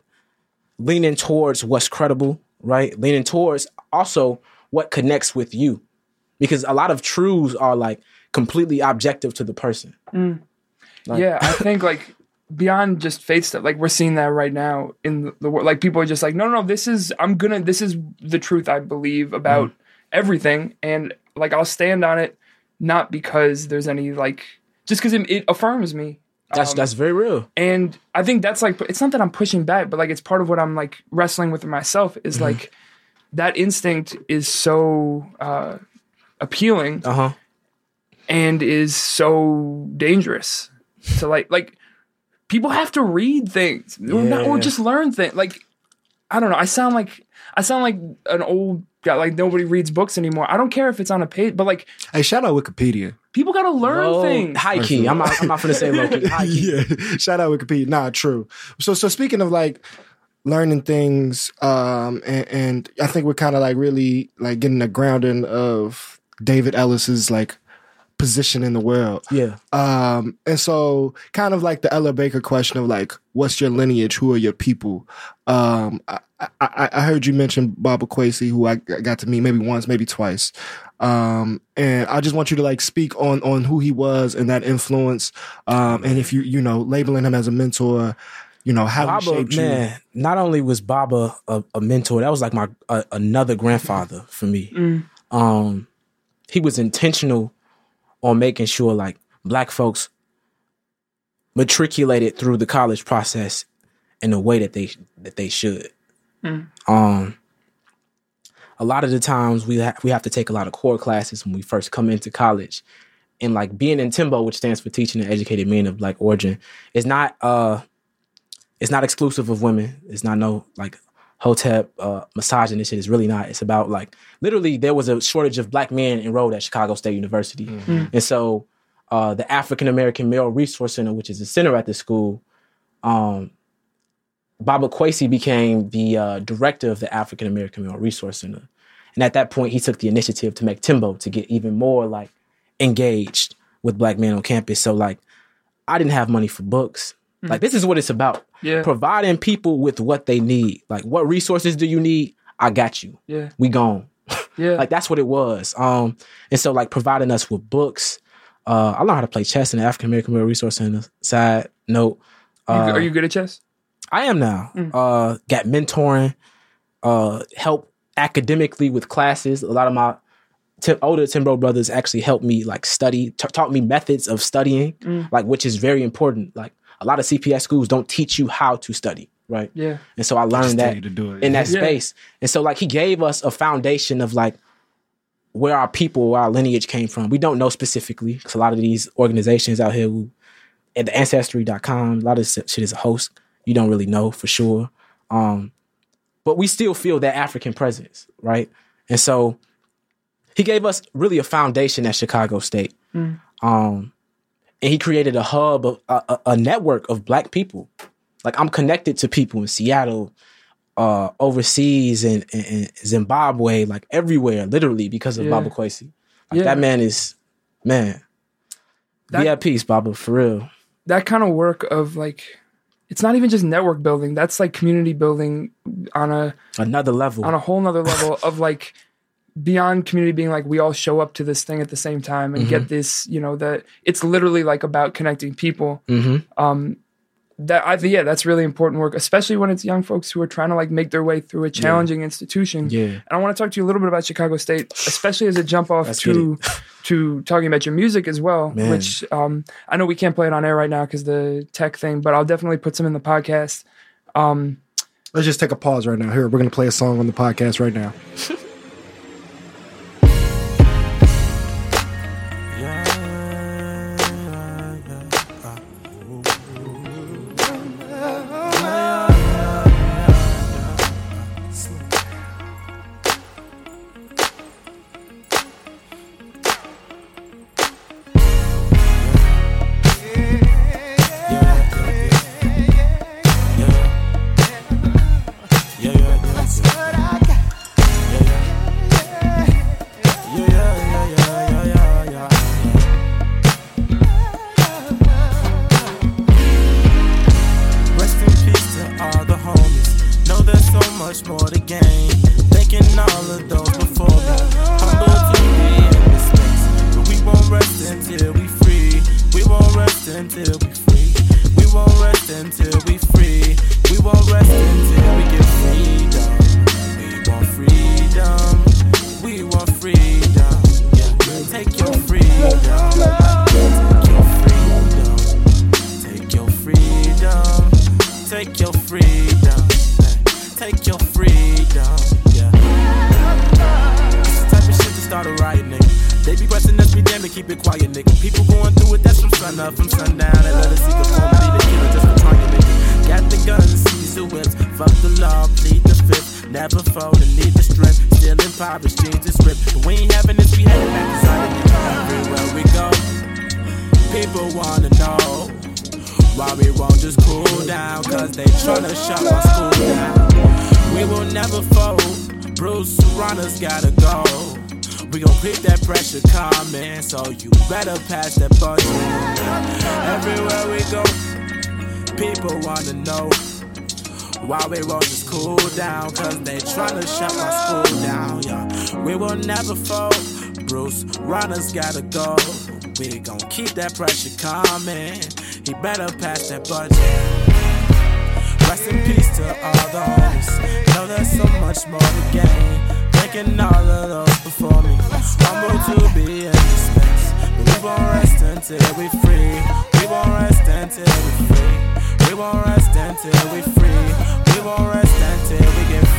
Speaker 3: leaning towards what's credible right? Leaning towards also what connects with you. Because a lot of truths are like completely objective to the person. Like-
Speaker 2: yeah, I think like beyond just faith stuff, like we're seeing that right now in the, the world. Like people are just like, no, no, no, this is I'm gonna, this is the truth I believe about
Speaker 3: Mm-hmm.
Speaker 2: everything, and like I'll stand on it, not because there's any like, just because it, it affirms me.
Speaker 3: That's
Speaker 2: Um,
Speaker 3: that's very real.
Speaker 2: and I think that's like it's not that I'm pushing back, but like it's part of what I'm like wrestling with myself is
Speaker 3: Mm-hmm.
Speaker 2: like that instinct is so uh, appealing
Speaker 3: Uh huh.
Speaker 2: And is so dangerous to like like people have to read things or, not, or just learn things like i don't know i sound like i sound like an old guy like nobody reads books anymore i don't care if it's on a page but like
Speaker 1: Hey, shout out Wikipedia.
Speaker 2: people gotta learn things
Speaker 3: High key. I'm not. I'm not gonna say low key. High key.
Speaker 1: yeah, shout out Wikipedia. Nah, true. So, so speaking of like learning things, um, and, and I think we're kind of like really like getting a grounding of David Ellis's like position in the world.
Speaker 3: Yeah.
Speaker 1: Um, and so kind of like the Ella Baker question of like, what's your lineage? Who are your people? Um, I, I, I heard you mention Baba Quasi, who I got to meet maybe once, maybe twice. Um, and I just want you to like speak on, on who he was and that influence. Um, and if you, you know, labeling him as a mentor, you know, how he
Speaker 3: Baba,
Speaker 1: shaped you.
Speaker 3: man. Not only was Baba a, a mentor, that was like my uh, another grandfather for me.
Speaker 2: Mm.
Speaker 3: Um, he was intentional on making sure like black folks matriculated through the college process in the way that they that they should.
Speaker 2: Mm.
Speaker 3: Um, a lot of the times we ha- we have to take a lot of core classes when we first come into college, and like being in TEMBO, which stands for Teaching and Educated Men of Black Origin, is not uh, it's not exclusive of women. It's not no like hotep uh, misogynist shit. It's really not. It's about like literally there was a shortage of black men enrolled at Chicago State University, and so uh, the African American Male Resource Center, which is a center at the school, um, Baba Quasi became the uh, director of the African American Male Resource Center, and at that point, he took the initiative to make TEMBO to get even more like engaged with black men on campus. So like, I didn't have money for books. Like this is what it's about
Speaker 2: yeah
Speaker 3: providing people with what they need. Like, what resources do you need? I got you.
Speaker 2: yeah
Speaker 3: We gone.
Speaker 2: yeah
Speaker 3: Like that's what it was. Um, and so like providing us with books. Uh, I learned how to play chess in the African American Male Resource Center. Side note, uh,
Speaker 2: are you good at chess
Speaker 3: I am now. Uh, got mentoring, uh, help academically with classes. A lot of my Tim, older Timbro brothers actually helped me like study, t- taught me methods of studying, like which is very important. Like a lot of CPS schools don't teach you how to study, right?
Speaker 2: yeah
Speaker 3: And so I learned that
Speaker 1: to do it.
Speaker 3: in that
Speaker 2: Yeah.
Speaker 3: space. And so like he gave us a foundation of like where our people, where our lineage came from. We don't know specifically because a lot of these organizations out here who, at the ancestry.com, a lot of shit is a host. You don't really know for sure. Um, but we still feel that African presence, right? And so he gave us really a foundation at Chicago State. Um, and he created a hub of a, a, network of black people. Like I'm connected to people in Seattle, uh, overseas and, Zimbabwe, like everywhere, literally because of
Speaker 2: Yeah.
Speaker 3: Baba Kwesi. Like
Speaker 2: Yeah.
Speaker 3: that man is man.
Speaker 2: That-
Speaker 3: be at peace, Baba, for real.
Speaker 2: that kind of work of like it's not even just network building that's like community building on a
Speaker 3: Another level.
Speaker 2: on a whole nother level of like beyond community being like we all show up to this thing at the same time and get this you know that it's literally like about connecting people
Speaker 3: hmm
Speaker 2: um that I yeah that's really important work especially when it's young folks who are trying to like make their way through a challenging institution
Speaker 3: Yeah.
Speaker 2: and I want to talk to you a little bit about Chicago State, especially as a jump off to to talking about your music as well.
Speaker 3: Man.
Speaker 2: Which um, I know we can't play it on air right now because the tech thing, but I'll definitely put some in the podcast. Um,
Speaker 4: Let's just take a pause right now. Here, we're gonna play a song on the podcast right now.
Speaker 5: tryna shut my school down, yeah. We will never fold, Bruce Rauner's gotta go. We gon' keep that pressure coming. He better pass that budget. Rest in peace to all homies. Know there's so much more to gain. Thanking all of those before me. Humble to be in this space. But we won't rest until we free. We won't rest until we free. We won't rest until we free. We won't rest until we get freedom.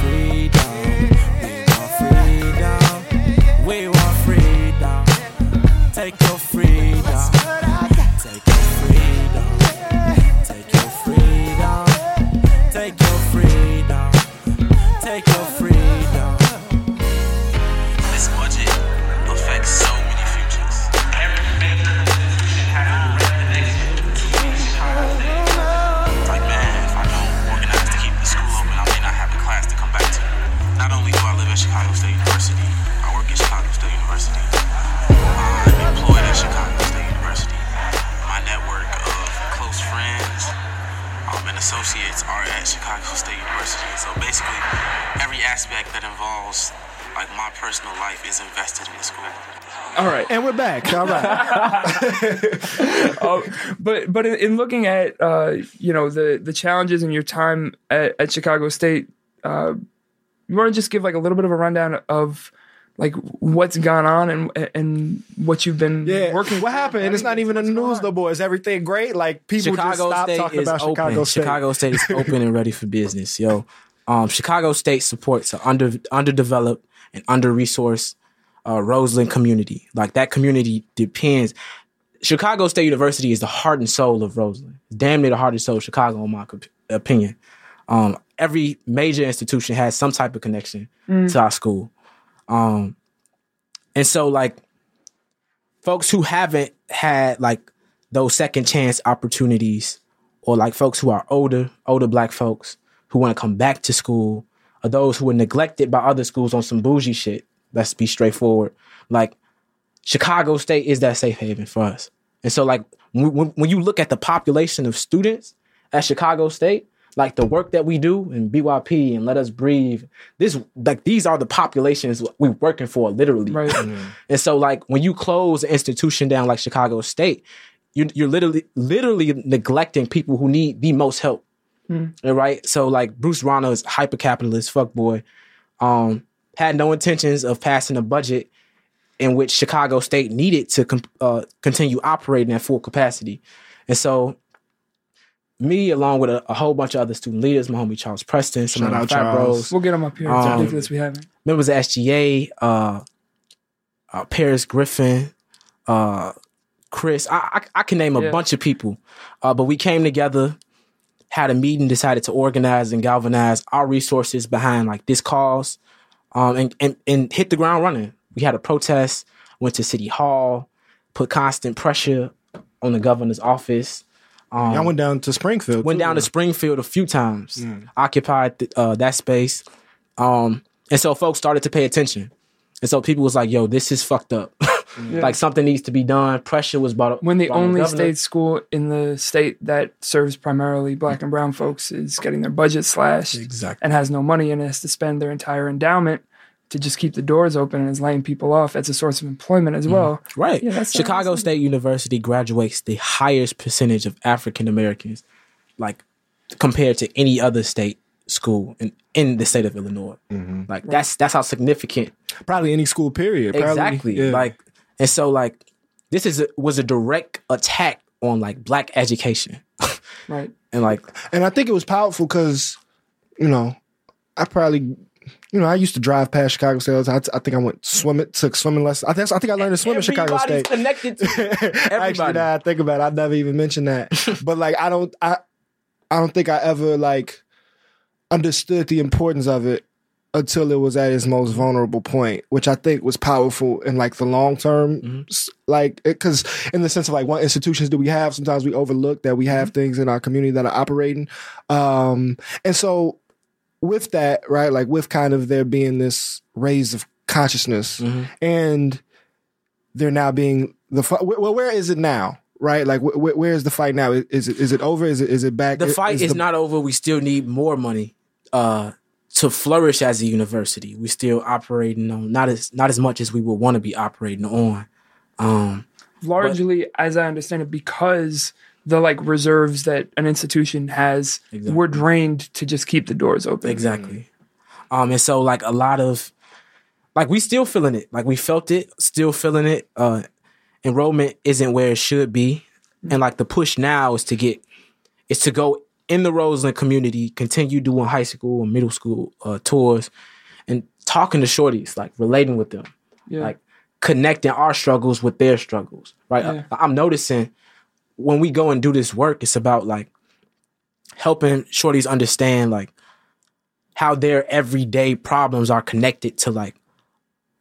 Speaker 5: We want freedom. Take your freedom.
Speaker 2: All right.
Speaker 4: And we're back. All right.
Speaker 2: Uh, but but in, in looking at uh, you know the the challenges in your time at, at Chicago State, uh, you want to just give like a little bit of a rundown of like what's gone on and and what you've been
Speaker 4: Yeah.
Speaker 2: working.
Speaker 4: What happened? It's not even in the news no more. Is everything great? Like people just
Speaker 3: Chicago
Speaker 4: stop
Speaker 3: State
Speaker 4: talking
Speaker 3: is
Speaker 4: about
Speaker 3: open.
Speaker 4: Chicago State.
Speaker 3: Chicago State is open and ready for business, yo. Um, Chicago State supports an under underdeveloped and under resourced uh, Roseland community. Like that community depends. Chicago State University is the heart and soul of Roseland. Damn near the heart and soul of Chicago, in my opinion. Um, every major institution has some type of connection to our school. Um, and so like folks who haven't had like those second chance opportunities or like folks who are older, older black folks who want to come back to school or those who were neglected by other schools on some bougie shit. Let's be straightforward. Like Chicago State is that safe haven for us. And so like when, when, you look at the population of students at Chicago State, like the work that we do in BYP and Let Us Breathe, this like these are the populations we're working for literally.
Speaker 2: Right.
Speaker 3: And so, like, when you close an institution down like Chicago State, you're, you're literally literally neglecting people who need the most help. Right? So, like, Bruce Rauner is hyper capitalist fuckboy, um, had no intentions of passing a budget in which Chicago State needed to com- uh, continue operating at full capacity. And so, me, along with a, a whole bunch of other student leaders, my homie Charles Preston, some
Speaker 1: Shout
Speaker 3: of my
Speaker 1: out
Speaker 3: fat
Speaker 1: Charles.
Speaker 3: bros,
Speaker 2: We'll get them up here. It's
Speaker 3: Um,
Speaker 2: ridiculous we haven't.
Speaker 3: members of SGA, uh, uh, Paris Griffin, uh, Chris. I, I, I can name a
Speaker 2: Yeah.
Speaker 3: bunch of people, uh, but we came together, had a meeting, decided to organize and galvanize our resources behind like this cause, um, and, and and hit the ground running. We had a protest, went to City Hall, put constant pressure on the governor's office. Um,
Speaker 1: I went down to Springfield.
Speaker 3: went
Speaker 1: too.
Speaker 3: down to Springfield a few times, occupied th- uh, that space, um, and so folks started to pay attention, and so people was like, "Yo, this is fucked up. like something needs to be done." Pressure was brought up
Speaker 2: When the only
Speaker 3: governor.
Speaker 2: state school in the state that serves primarily black and brown folks is getting their budget slashed
Speaker 1: Exactly.
Speaker 2: and has no money and has to spend their entire endowment to just keep the doors open and is laying people off as a source of employment as mm. well.
Speaker 3: Right.
Speaker 2: Yeah, that's-
Speaker 3: Chicago
Speaker 2: that's-
Speaker 3: State University graduates the highest percentage of African Americans, like compared to any other state school in, in the state of Illinois. Mm-hmm. Like that's that's how significant
Speaker 1: Probably any school period. Probably,
Speaker 3: exactly
Speaker 1: yeah.
Speaker 3: like and so like this is a, was a direct attack on like black education
Speaker 2: Right.
Speaker 3: and like
Speaker 1: And I think it was powerful because, you know, I probably, you know, I used to drive past Chicago State. all. I, I think I went swimming, took swimming lessons. I think I think I learned to swim in Chicago
Speaker 3: everybody's
Speaker 1: State.
Speaker 3: connected to
Speaker 1: Actually,
Speaker 3: everybody
Speaker 1: now I think about it, I never even mentioned that. but like, I don't, I, I don't think I ever like understood the importance of it until it was at its most vulnerable point, which I think was powerful in like the long term, s- like because in the sense of like what institutions do we have? Sometimes we overlook that we have things in our community that are operating, um, and so with that, right, like with kind of there being this raise of consciousness and they're now being the well where is it now right? Like wh- wh- where is the fight now? Is, is it is it over? Is it is it back?
Speaker 3: The fight is,
Speaker 1: the-
Speaker 3: not over. We still need more money uh to flourish as a university We're still operating on not as not as much as we would want to be operating on um
Speaker 2: largely as i understand it because the like reserves that an institution has
Speaker 3: Exactly.
Speaker 2: were drained to just keep the doors open
Speaker 3: Exactly. Um, and so like a lot of like we still feeling it. Like we felt it, still feeling it. Uh enrollment isn't where it should be. And like the push now is to get is to go in the Roseland community, continue doing high school and middle school uh tours and talking to shorties, like relating with them.
Speaker 2: yeah
Speaker 3: Like connecting our struggles with their struggles. Right.
Speaker 2: Yeah.
Speaker 3: I, I'm noticing when we go and do this work, it's about like helping shorties understand like how their everyday problems are connected to like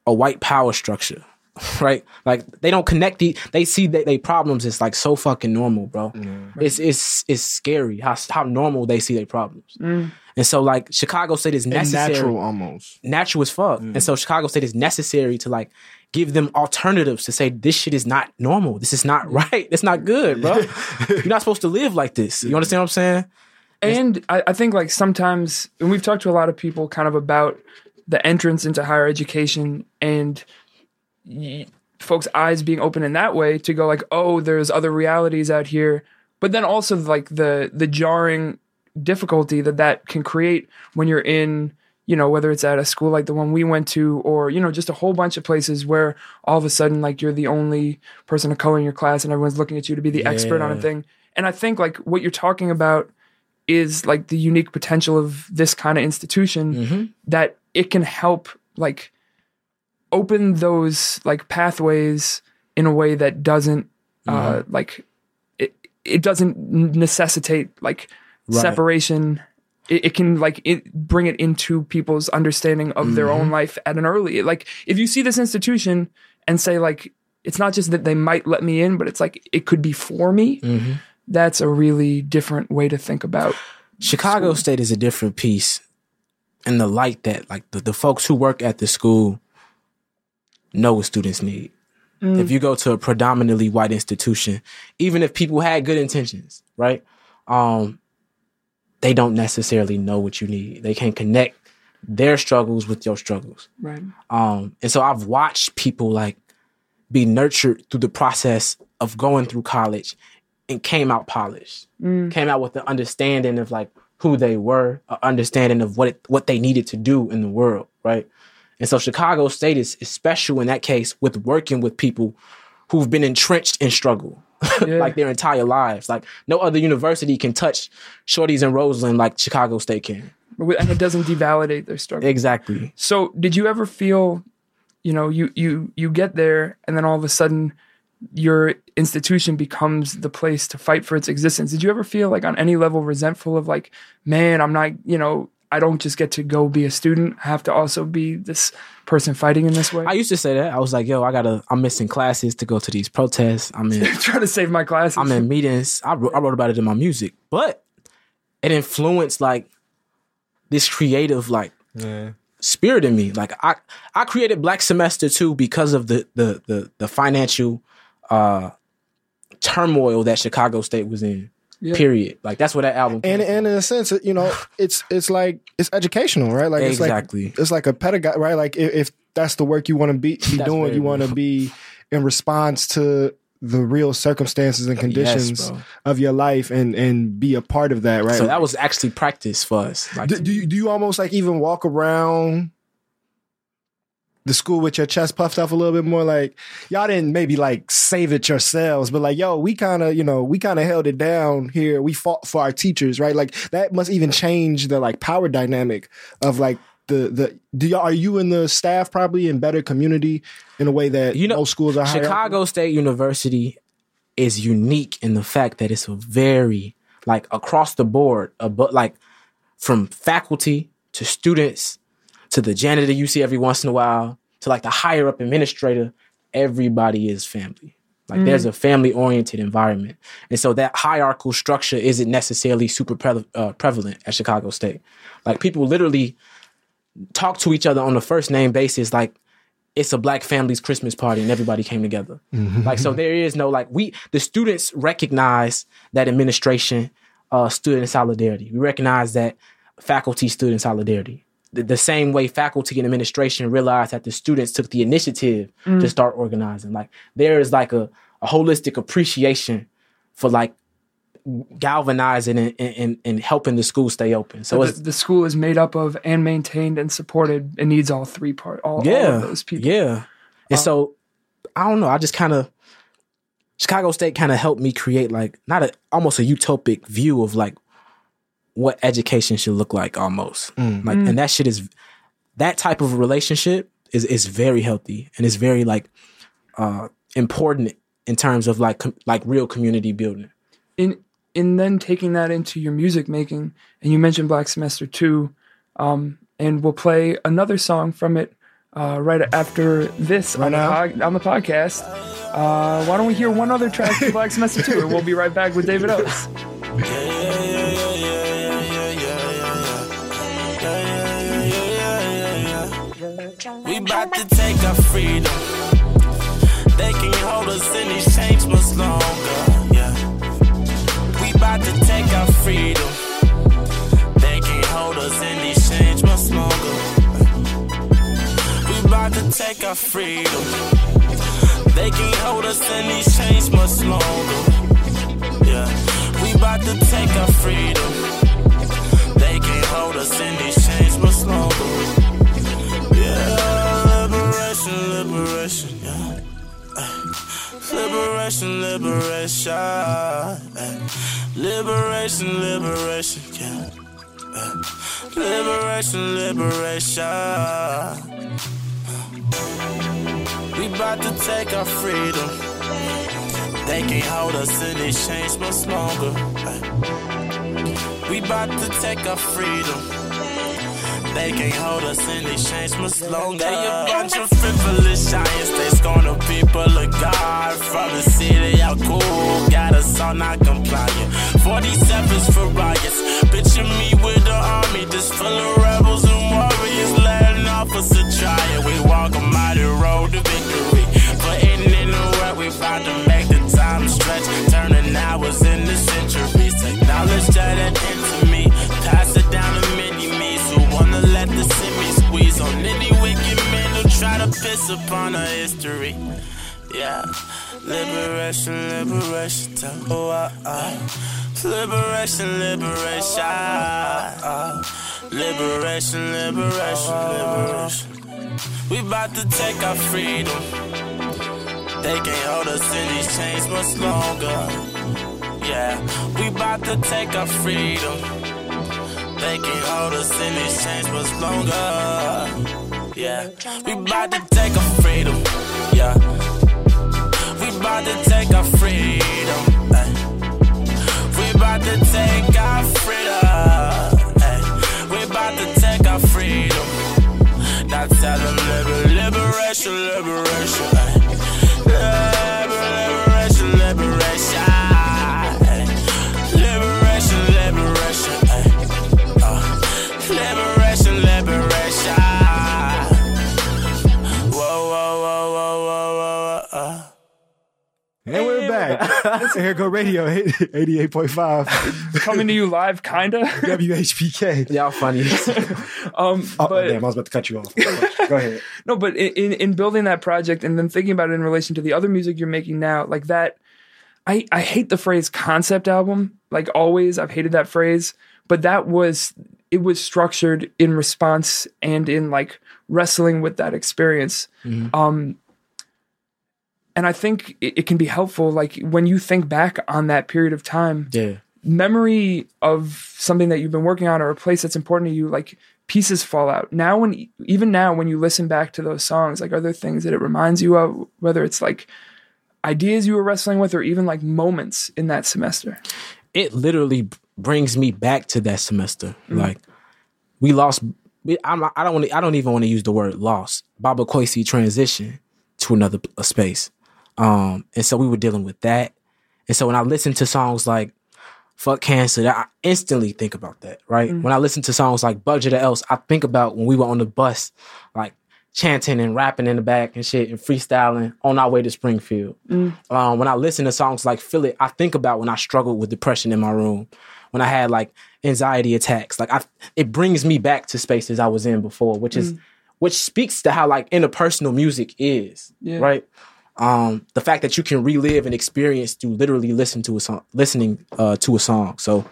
Speaker 3: a white power structure. Right? Like they don't connect the they see that they problems is like so fucking normal, bro. It's it's it's scary how how normal they see their problems. Mm. And so like Chicago State is
Speaker 1: and natural almost
Speaker 3: natural as fuck. Mm. And so Chicago State is necessary to like give them alternatives to say this shit is not normal. This is not mm. right. It's not good, bro. You're not supposed to live like this. You understand what I'm saying?
Speaker 2: and I, I think like sometimes and we've talked to a lot of people kind of about the entrance into higher education and y- folks eyes being open in that way to go like oh there's other realities out here. But then also like the the jarring difficulty that that can create when you're in you know whether it's at a school like the one we went to or you know just a whole bunch of places where all of a sudden like you're the only person of color in your class and everyone's looking at you to be the expert on a thing. And i think like what you're talking about is like the unique potential of this kind of institution
Speaker 3: Mm-hmm.
Speaker 2: that it can help like open those like pathways in a way that doesn't uh mm-hmm. like it it doesn't necessitate like
Speaker 3: Right.
Speaker 2: separation. It, it can like it bring it into people's understanding of their own mm-hmm. life at an early like if you see this institution and say like it's not just that they might let me in but it's like it could be for me mm-hmm. that's a really different way to think about
Speaker 3: Chicago State is a different piece in the light that like the, the folks who work at the school know what students need. If you go to a predominantly white institution, even if people had good intentions, right? Um, they don't necessarily know what you need. They can't connect their struggles with your struggles.
Speaker 2: right
Speaker 3: Um, and so I've watched people like be nurtured through the process of going through college and came out polished, came out with the understanding of like who they were, an understanding of what it, what they needed to do in the world, right? And so Chicago State is, is special in that case with working with people who've been entrenched in struggle
Speaker 2: Yeah.
Speaker 3: like their entire lives. Like no other university can touch shorties in Roseland like Chicago State can.
Speaker 2: and it doesn't devalidate their struggle
Speaker 3: Exactly.
Speaker 2: So, did you ever feel, you know, you you you get there, and then all of a sudden, your institution becomes the place to fight for its existence? Did you ever feel like on any level resentful of like, man, I'm not, you know, I don't just get to go be a student. I have to also be this person fighting in this way.
Speaker 3: I used to say that. I was like, yo, I gotta, I'm missing classes to go to these protests. I'm in,
Speaker 2: trying to save my classes.
Speaker 3: I'm in meetings. I wrote, I wrote about it in my music, but it influenced like this creative like yeah. spirit in me. Like I, I created Black Semester too because of the the the, the financial uh turmoil that Chicago State was in.
Speaker 2: Yeah.
Speaker 3: Period. Like that's what that album.
Speaker 1: and
Speaker 3: from.
Speaker 1: and in a sense, you know, it's it's like it's educational, right? Like
Speaker 3: Exactly.
Speaker 1: it's like it's like a pedagogy, right? Like if, if that's the work you want to be, be doing, you want to be in response to the real circumstances and conditions
Speaker 3: bro.
Speaker 1: of your life, and and be a part of that, right?
Speaker 3: so that was actually practice for us. Like
Speaker 1: do, do you do you almost like even walk around the school with your chest puffed up a little bit more like y'all didn't maybe like save it yourselves but like yo we kind of you know we kind of held it down here we fought for our teachers right like that must even change the like power dynamic of like the the do y'all are you and the staff probably in better community in a way that
Speaker 3: You know,
Speaker 1: most schools are?
Speaker 3: Chicago State University is unique in the fact that it's a very like across the board, but like from faculty to students to the janitor you see every once in a while to like the higher up administrator, everybody is family. Like there's a family oriented environment, and so that hierarchical structure isn't necessarily super pre- uh, prevalent at Chicago State. Like people literally talk to each other on a first name basis, like it's a black family's Christmas party and everybody came together. Like so there is no like we the students recognize that administration uh stood in solidarity. We recognize that faculty stood in solidarity. The, the same way faculty and administration realized that the students took the initiative to mm. start organizing. Like there is like a, a holistic appreciation for like galvanizing and, and, and helping the school stay open. So
Speaker 2: the, the school is made up of and maintained and supported. It needs all three part, all, all
Speaker 3: yeah,
Speaker 2: of those people.
Speaker 3: Yeah. And um, so I don't know. I just kind of Chicago State kind of helped me create like not a almost a utopic view of like what education should look like almost. Like and that shit is that type of relationship is is very healthy and it's very like uh important in terms of like com- like real community building.
Speaker 2: in in then taking that into your music making, and you mentioned Black Semester two, um, and we'll play another song from it uh, right after this on. The pod, on the podcast. Uh, why don't we hear one other track from Black Semester two, and we'll be right back with David Oates.
Speaker 4: We bout to take our freedom. They can hold us in exchange much longer. Yeah. We bout to take our freedom. They can't hold us in exchange much longer. We bout to take our freedom. They can't hold us in exchange much longer. Yeah. We bout to take our freedom. They can't hold us in exchange much longer. Liberation, yeah. Liberation, liberation, liberation, liberation, yeah. Liberation, liberation. about to take our freedom. They can't hold us in exchange much longer. We about to take our freedom. They can't hold us in exchange much longer. They a bunch of frivolous giants. They scorn the people of God from the city. Y'all cool, got us all not compliant. 47s for riots. Picture me with the army, just full of rebels and warriors, letting off us a try. We walk a mighty road to victory. But in the work, we about to make the time stretch. Turning hours into centuries. Acknowledge that it into me. Pass the semi squeeze on any wicked man who try to piss upon our history. Yeah, liberation, liberation, oh, uh, uh. liberation, liberation, liberation, liberation, liberation. We about to take our freedom. They can't hold us in these chains much longer. Yeah, we about to take our freedom. They can't hold us in these chains much longer. Yeah, we about to take our freedom. Yeah, we about to take our freedom. ay. We about to take our freedom. ay. We about to take our freedom. Now tell them liber- liberation, liberation. ay. Liber-
Speaker 1: Here go radio 88.5
Speaker 2: Coming to you live, kinda.
Speaker 1: WHPK.
Speaker 3: Y'all funny.
Speaker 2: Um,
Speaker 1: Oh,
Speaker 2: but
Speaker 1: damn, I was about to cut you off. Go ahead.
Speaker 2: no, but in, in in building that project and then thinking about it in relation to the other music you're making now, like that, I I hate the phrase concept album. Like always, I've hated that phrase. But that was it was structured in response and in like wrestling with that experience. Um, and I think it, it can be helpful, like when you think back on that period of time,
Speaker 3: yeah.
Speaker 2: memory of something that you've been working on or a place that's important to you like pieces fall out now when even now when you listen back to those songs like are there things that it reminds you of whether it's like ideas you were wrestling with or even like moments in that semester
Speaker 3: it literally brings me back to that semester. Mm. Like we lost. I'm, I don't want. I don't even want to use the word lost. Baba Kwesi transition to another space, um, and so we were dealing with that. And so when I listen to songs like "Fuck Cancer," I instantly think about that. Right. When I listen to songs like "Budget or Else," I think about when we were on the bus, like chanting and rapping in the back and shit and freestyling on our way to Springfield. Um, when I listen to songs like Feel It, I think about when I struggled with depression in my room, when I had like anxiety attacks. Like I, it brings me back to spaces I was in before, which is which speaks to how like interpersonal music is,
Speaker 2: Yeah.
Speaker 3: right? Um, the fact that you can relive an experience through literally listen to a song, listening uh, to a song. So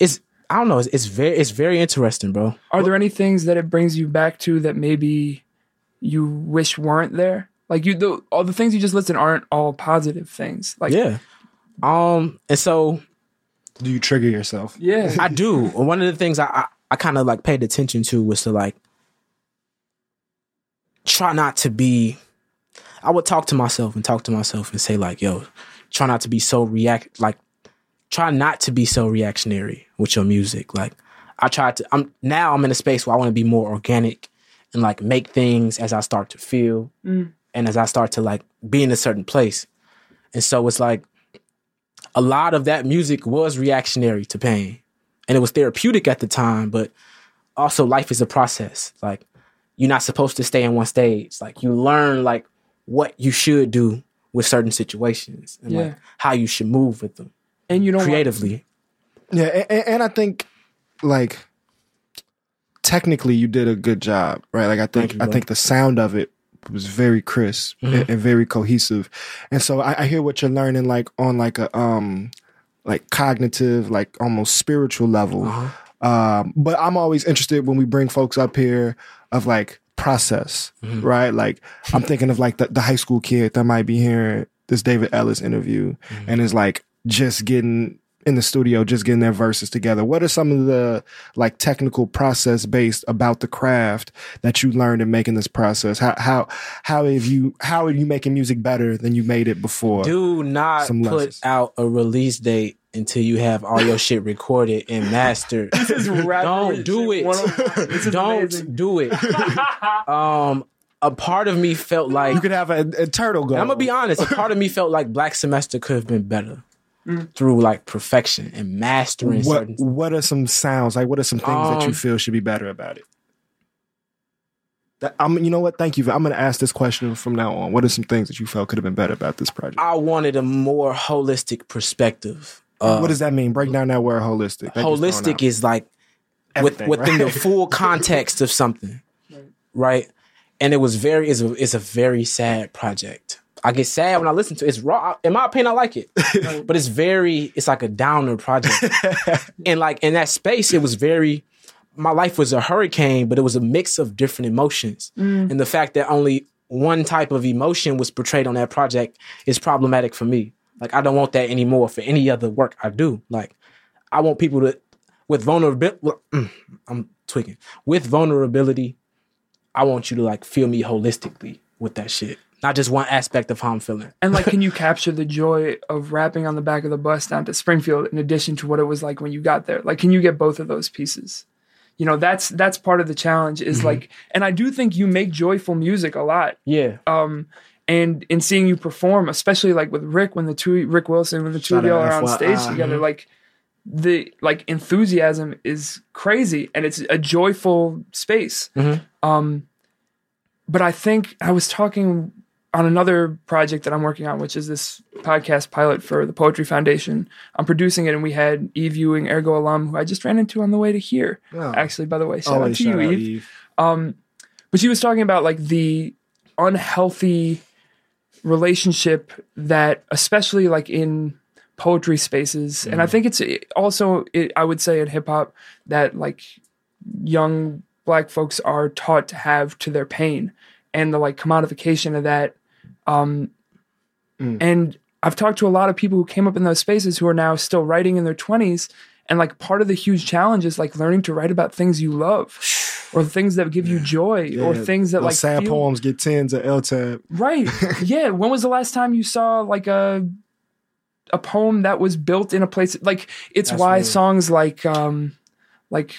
Speaker 3: it's I don't know, it's, it's very it's very interesting, bro.
Speaker 2: are there any things that it brings you back to that maybe you wish weren't there like you the, all the things you just listed aren't all positive things like
Speaker 3: Yeah. Um, and so
Speaker 1: Do you trigger yourself?
Speaker 2: yeah
Speaker 3: I do. One of the things I I, I kind of like paid attention to was to like try not to be. I would talk to myself and talk to myself and say like, "Yo, try not to be so react like, try not to be so reactionary with your music." Like, I tried to. I'm now I'm in a space where I want to be more organic and like make things as I start to feel mm. and as I start to like be in a certain place. And so it's like a lot of that music was reactionary to pain and it was therapeutic at the time but also life is a process like you're not supposed to stay in one stage like you learn like what you should do with certain situations and
Speaker 2: Yeah.
Speaker 3: like how you should move with them
Speaker 2: and you don't want-
Speaker 3: creatively
Speaker 1: Yeah, and, and I think like technically you did a good job, right? Like I think
Speaker 3: you,
Speaker 1: I think the sound of it was very crisp and, and very cohesive, and so I, I hear what you're learning like on like a um like cognitive, like almost spiritual level. Um, but I'm always interested when we bring folks up here of like process, mm-hmm. right? Like I'm thinking of like the, the high school kid that might be hearing this David Ellis interview mm-hmm. and is like just getting in the studio just getting their verses together. What are some of the like technical process based about the craft that you learned in making this process? How how how have you how are you making music better than you made it before?
Speaker 3: Do not put out a release date until you have all your shit recorded and mastered.
Speaker 2: This is rap
Speaker 3: Don't do it.
Speaker 2: 101. This is
Speaker 3: Don't
Speaker 2: amazing.
Speaker 3: do it. um, a part of me felt like
Speaker 1: you could have a, a turtle go.
Speaker 3: I'm gonna be honest. A part of me felt like Black Semester could have been better through like perfection and mastering
Speaker 1: What
Speaker 3: certain.
Speaker 1: what are some sounds like? What are some things that you
Speaker 3: Um,
Speaker 1: feel should be better about it? That, I'm, you know what? Thank you. I'm going to ask this question from now on. What are some things that you felt could have been better about this project?
Speaker 3: I wanted a more holistic perspective. Uh,
Speaker 1: what does that mean? Break down that word holistic. That
Speaker 3: holistic is like with, within
Speaker 1: right?
Speaker 3: the full context of something, right? And it was very it's a, it's a very sad project. I get sad when I listen to it. It's raw. In my opinion, I like it, but it's very it's like a downer project. and like in that space, it was very. My life was a hurricane, but it was a mix of different emotions, and the fact that only one type of emotion was portrayed on that project is problematic for me. Like I don't want that anymore for any other work I do. Like I want people to with vulnerability. I'm tweaking with vulnerability. I want you to like feel me holistically with that shit, not just one aspect of how I'm feeling.
Speaker 2: And like, can you capture the joy of rapping on the back of the bus down to Springfield in addition to what it was like when you got there? Like, can you get both of those pieces? You know, that's that's part of the challenge. Is like, and I do think you make joyful music a lot.
Speaker 3: Yeah,
Speaker 2: Um, and in seeing you perform, especially like with Rick, when the two Rick Wilson, when the two of y'all are on stage together, like the like enthusiasm is crazy, and it's a joyful space.
Speaker 3: Mhm.
Speaker 2: Um, but I think I was talking on another project that I'm working on, which is this podcast pilot for the Poetry Foundation. I'm producing it, and we had Eve Ewing, Ergo alum, who I just ran into on the way to here.
Speaker 1: Oh.
Speaker 2: Actually, by the way, shout
Speaker 1: Always
Speaker 2: out to you, Eve.
Speaker 1: Eve.
Speaker 2: Um, but she was talking about like the unhealthy relationship that, especially like in poetry spaces, and I think it's also, it, I would say in hip hop that like young black folks are taught to have to their pain and the like commodification of that. Um,
Speaker 1: Mm.
Speaker 2: and I've talked to a lot of people who came up in those spaces who are now still writing in their 20s. And like part of the huge challenge is like learning to write about things you love or things that give you joy or things that
Speaker 1: those
Speaker 2: like
Speaker 1: sad
Speaker 2: feel-
Speaker 1: poems get tens of L tab.
Speaker 2: Right. yeah. When was the last time you saw like a a poem that was built in a place like it's
Speaker 1: That's
Speaker 2: why
Speaker 1: real.
Speaker 2: songs like um like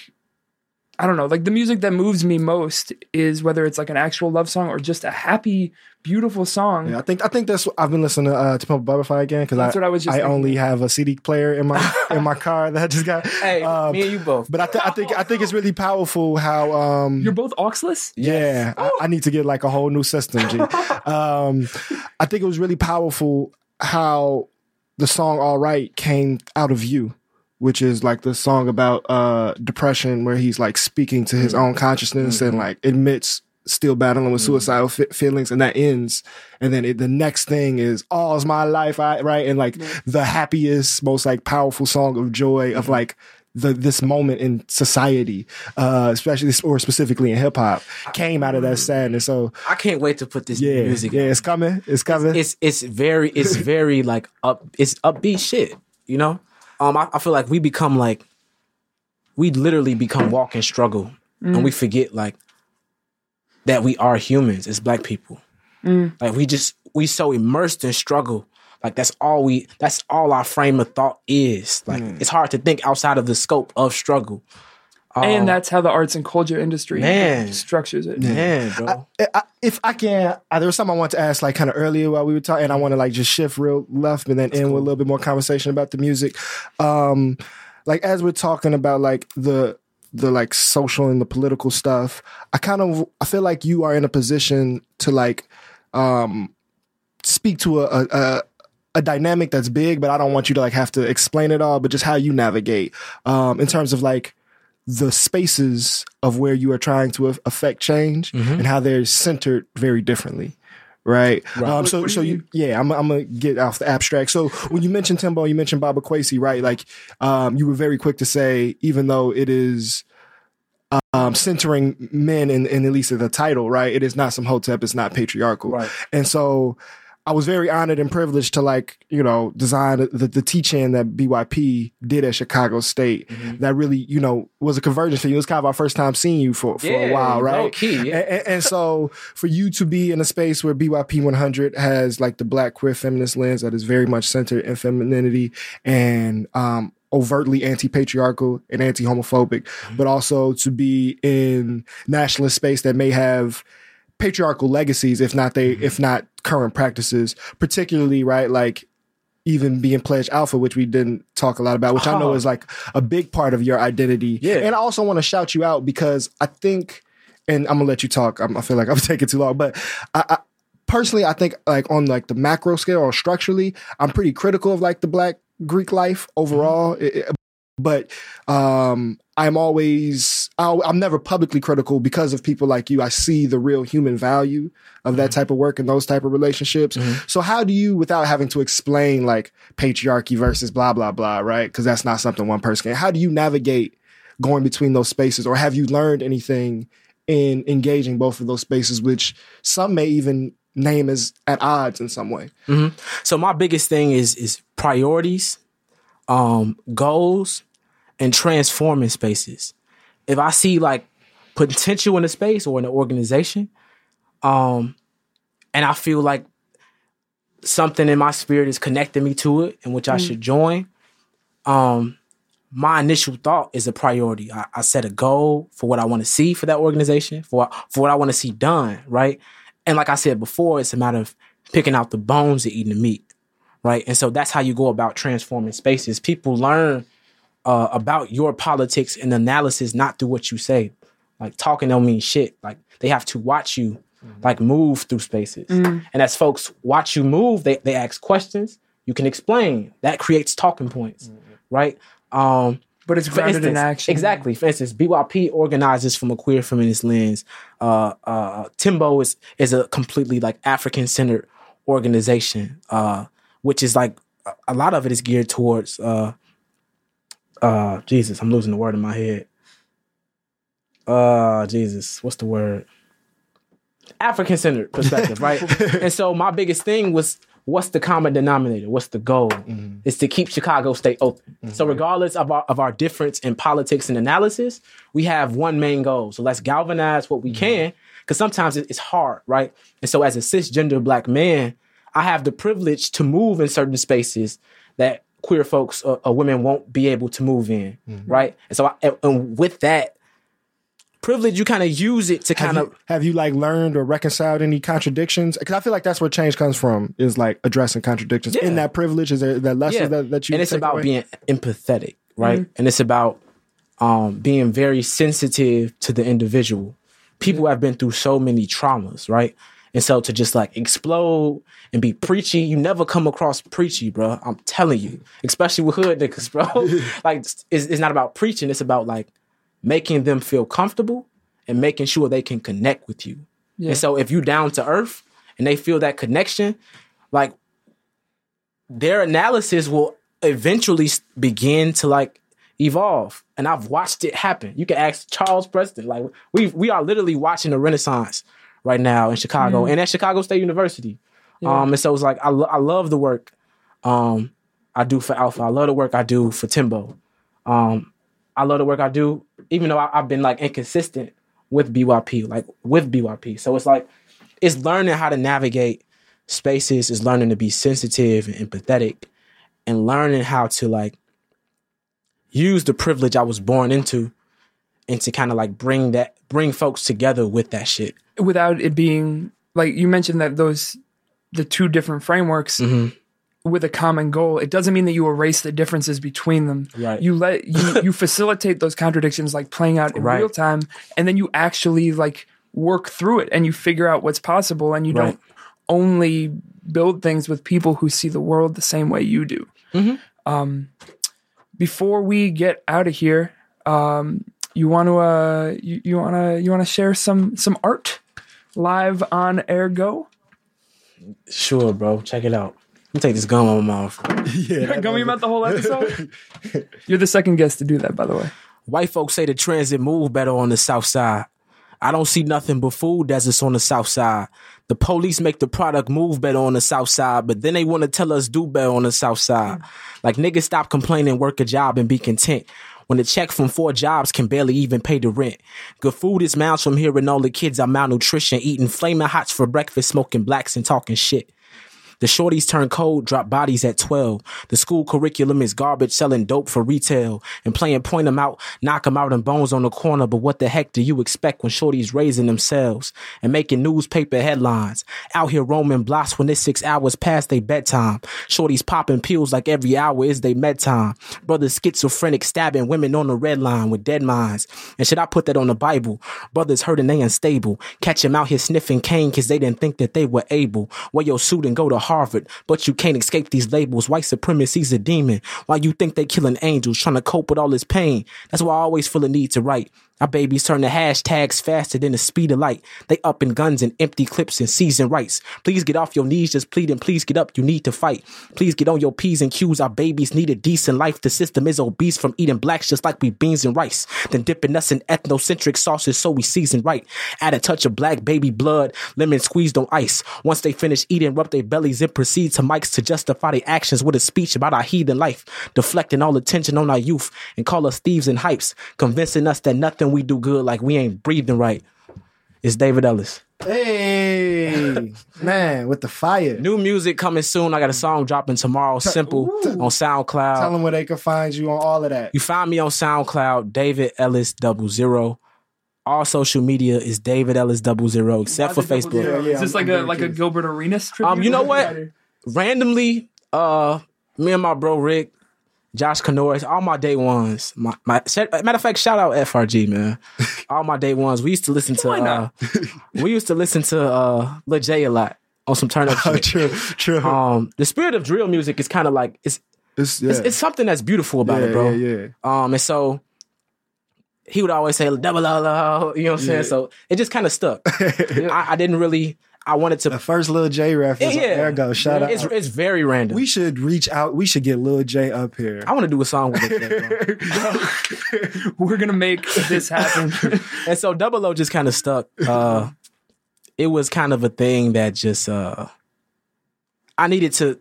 Speaker 2: I don't know, like the music that moves me most is whether it's like an actual love song or just a happy, beautiful song.
Speaker 1: Yeah, I think I think that's I've been listening to uh, to Pump Butterfly again because
Speaker 2: That's
Speaker 1: I
Speaker 2: what I was just
Speaker 1: I
Speaker 2: thinking.
Speaker 1: only have a CD player in my in my car that I just got.
Speaker 3: hey,
Speaker 1: Um,
Speaker 3: me and you both.
Speaker 1: But I, th- I think I think it's really powerful how um
Speaker 2: You're both auxless?
Speaker 1: yeah I, I need to get like a whole new system. G. um, I think it was really powerful how the song "All Right" came out of you, which is like the song about uh depression where he's like speaking to his mm-hmm. own consciousness and mm-hmm. like admits still battling with mm-hmm. suicidal fe- feelings and that ends. And then it, the next thing is all is my life I, right? And like the happiest most like powerful song of joy of like the this moment in society uh especially or specifically in hip hop came out of that sadness. So
Speaker 3: I can't wait to put this
Speaker 1: yeah.
Speaker 3: music.
Speaker 1: yeah
Speaker 3: out.
Speaker 1: it's coming. It's coming.
Speaker 3: it's it's very it's very like up it's upbeat shit you know um I, I feel like we become like we literally become walk and struggle and we mm. forget like that we are humans as black people. Mm. Like we just we so immersed in struggle. Like that's all we that's all our frame of thought is. Like mm. it's hard to think outside of the scope of struggle Um,
Speaker 2: and that's how the arts and culture industry
Speaker 3: Man.
Speaker 2: structures it.
Speaker 3: man bro
Speaker 1: I, if I can, I, there was something I wanted to ask, like kind of earlier while we were talking, and I want to like just shift real left and then end with a little bit more conversation about the music. Um, like as we're talking about like the the like social and the political stuff, I kind of I feel like you are in a position to like um speak to a, a, a a dynamic that's big, but I don't want you to like have to explain it all, but just how you navigate um in terms of like the spaces of where you are trying to affect change and how they're centered very differently. Right. Um, so, so
Speaker 2: you
Speaker 1: yeah, I'm, I'm gonna get off the abstract. So when you mentioned TEMBO, you mentioned Baba Kwesi, right? Like, um, you were very quick to say, even though it is, um, centering men in, in at least the title, right? It is not some hotep. It's not patriarchal.
Speaker 3: Right.
Speaker 1: And so, I was very honored and privileged to like, you know, design the, the teaching that BYP did at Chicago State.
Speaker 3: Mm-hmm.
Speaker 1: That really, you know, was a convergence for you. It was kind of our first time seeing you for, for a while, right?
Speaker 3: key, yeah.
Speaker 1: And, and, and so for you to be in a space where BYP 100 has like the black queer feminist lens that is very much centered in femininity and um, overtly anti-patriarchal and anti-homophobic,
Speaker 3: Mm-hmm.
Speaker 1: but also to be in nationalist space that may have patriarchal legacies, if not they,
Speaker 3: Mm-hmm.
Speaker 1: if not current practices, particularly right, like even being pledge alpha, which we didn't talk a lot about, which I know
Speaker 3: Oh.
Speaker 1: is like a big part of your identity.
Speaker 3: Yeah.
Speaker 1: And I also want to shout you out because I think, and I'm gonna let you talk. I'm, I feel like I'm taking too long, but I, I personally, I think like on like the macro scale or structurally, I'm pretty critical of like the Black Greek life overall. Mm-hmm. It- it- but um, I'm always I'll, I'm never publicly critical because of people like you. I see the real human value of that type of work and those type of relationships. So how do you, without having to explain like patriarchy versus blah blah blah, right? Because that's not something one person can. How do you navigate going between those spaces, or have you learned anything in engaging both of those spaces, which some may even name as at odds in some way?
Speaker 3: So my biggest thing is is priorities, um, goals, and transforming spaces. If I see like potential in a space or in an organization, um, and I feel like something in my spirit is connecting me to it, in which I should join, um, my initial thought is a priority. I, I set a goal for what I want to see for that organization, for for what I want to see done, right? And like I said before, it's a matter of picking out the bones and eating the meat, right? And so that's how you go about transforming spaces. People learn uh, about your politics and analysis not through what you say. Like talking don't mean shit. Like they have to watch you like move through spaces. And as folks watch you move, they, they ask questions. You can explain. That creates talking points, right? Um,
Speaker 2: But it's
Speaker 3: for
Speaker 2: grounded in action.
Speaker 3: Exactly. For instance, BYP organizes from a queer feminist lens. Uh, uh, TEMBO is is a completely like African centered organization, uh, which is like a- a lot of it is geared towards. Uh, uh, Jesus, I'm losing the word in my head. Uh, Jesus, what's the word? African centered perspective, right? and so my biggest thing was what's the common denominator? What's the goal? Is to keep Chicago State open. So regardless of our of our difference in politics and analysis, we have one main goal. So let's galvanize what we can, because sometimes it's hard, right? And so as a cisgender black man, I have the privilege to move in certain spaces that queer folks or, or women won't be able to move in, mm-hmm. right? And so I, and- and with that privilege, you kind of use it to kind of
Speaker 1: have you like learned or reconciled any contradictions? Because I feel like that's where change comes from is like addressing contradictions.
Speaker 3: Yeah.
Speaker 1: In that privilege, is there that lessons that, that you
Speaker 3: and it's about
Speaker 1: away?
Speaker 3: being empathetic right mm-hmm. and it's about um being very sensitive to the individual people have been through so many traumas right and so to just like explode and be preachy you never come across preachy bro i'm telling you especially with hood niggas bro like it's, it's not about preaching it's about like making them feel comfortable and making sure they can connect with you
Speaker 2: Yeah.
Speaker 3: and so if you down to earth and they feel that connection like their analysis will eventually begin to like evolve. And I've watched it happen. You can ask Charles Preston. Like we we are literally watching a renaissance right now in Chicago and at Chicago State University. Um, and so it's like I lo- I love the work um I do for Alpha. I love the work I do for TEMBO. Um, I love the work I do, even though I, I've been like inconsistent with BYP, like with BYP. So it's like it's learning how to navigate spaces, is learning to be sensitive and empathetic, and learning how to like use the privilege I was born into and to kind of like bring that bring folks together with that shit.
Speaker 2: without it being like you mentioned that those the two different frameworks
Speaker 3: Mm-hmm.
Speaker 2: with a common goal it doesn't mean that you erase the differences between them
Speaker 3: Right.
Speaker 2: you let you, you facilitate those contradictions like playing out in
Speaker 3: Right.
Speaker 2: real time and then you actually like work through it and you figure out what's possible and you
Speaker 3: Right.
Speaker 2: don't only build things with people who see the world the same way you do
Speaker 3: Mm-hmm.
Speaker 2: um, before we get out of here um, you want to uh, you, you want to you want to share some some art live on air go
Speaker 3: Sure, bro. Check it out. Let me take this gum on my mouth.
Speaker 1: yeah,
Speaker 2: Gummy about the whole episode. You're the second guest to do that, by the way.
Speaker 3: White folks say the transit move better on the south side. I don't see nothing but food deserts on the south side. The police make the product move better on the south side, but then they want to tell us do better on the south side. Like niggas stop complaining, work a job and be content. When the check from four jobs can barely even pay the rent. Good food is miles from and all the kids are malnutrition, eating flaming hots for breakfast, smoking blacks and talking shit. The shorties turn cold, drop bodies at 12. The school curriculum is garbage, selling dope for retail and playing point 'em out, knock 'em out and bones on the corner. But what the heck do you expect when shorties raising themselves and making newspaper headlines? Out here roaming blocks when it's six hours past their bedtime. Shorties popping pills like every hour is they med time. Brothers schizophrenic stabbing women on the red line with dead minds. And should I put that on the Bible? Brothers hurting they unstable. Catch 'em out here sniffing cane cause they didn't think that they were able. Wear your suit and go to Harvard, but you can't escape these labels. White supremacy's a demon. Why you think they killing angels, trying to cope with all this pain? That's why I always feel a need to write. Our babies turn to hashtags faster than the speed of light. They up in guns and empty clips and season rights. Please get off your knees, just pleading. Please get up, you need to fight. Please get on your P's and Q's. Our babies need a decent life. The system is obese from eating blacks just like we beans and rice. Then dipping us in ethnocentric sauces so we season right. Add a touch of black baby blood, lemon squeezed on ice. Once they finish eating, rub their bellies and proceed to mics to justify their actions with a speech about our heathen life, deflecting all attention on our youth and call us thieves and hypes, convincing us that nothing we do good like we ain't breathing right. It's David Ellis.
Speaker 1: Hey, man, with the fire.
Speaker 3: New music coming soon. I got a song dropping tomorrow. Simple on SoundCloud.
Speaker 1: Tell them where they can find you on all of that.
Speaker 3: You find me on SoundCloud, David Ellis double zero. All social media is David Ellis double zero, except for Facebook.
Speaker 1: Yeah, yeah,
Speaker 2: Is this
Speaker 1: I'm-
Speaker 2: like
Speaker 1: I'm
Speaker 2: a
Speaker 1: very
Speaker 2: like a. Gilbert Arenas tribute?
Speaker 3: Um, you know what? Randomly, uh, me and my bro Rick, Josh Canoris, all my day ones. My, my matter of fact, shout out FRG man. all my day ones. We used to listen to. Uh, we used to listen to uh, Lil Jay a lot on some turn up
Speaker 1: Oh,
Speaker 3: shit.
Speaker 1: true, true.
Speaker 3: Um, the spirit of drill music is kind of like it's
Speaker 1: it's, yeah.
Speaker 3: it's, it's something that's beautiful about
Speaker 1: yeah,
Speaker 3: it, bro.
Speaker 1: Yeah, yeah.
Speaker 3: Um, and so he would always say double la la, you know what I'm saying? So it just kind of stuck. I, I didn't really. I wanted to The
Speaker 1: first Lil Jay reference.
Speaker 3: Yeah,
Speaker 1: There it goes. Shout
Speaker 3: it's,
Speaker 1: out.
Speaker 3: It's very random.
Speaker 1: we should reach out. We should get Lil Jay up here.
Speaker 3: I want to do a song with it. bro.
Speaker 2: We're gonna make this happen.
Speaker 3: and so Double O just kind of stuck. Uh, it was kind of a thing that just uh, I needed to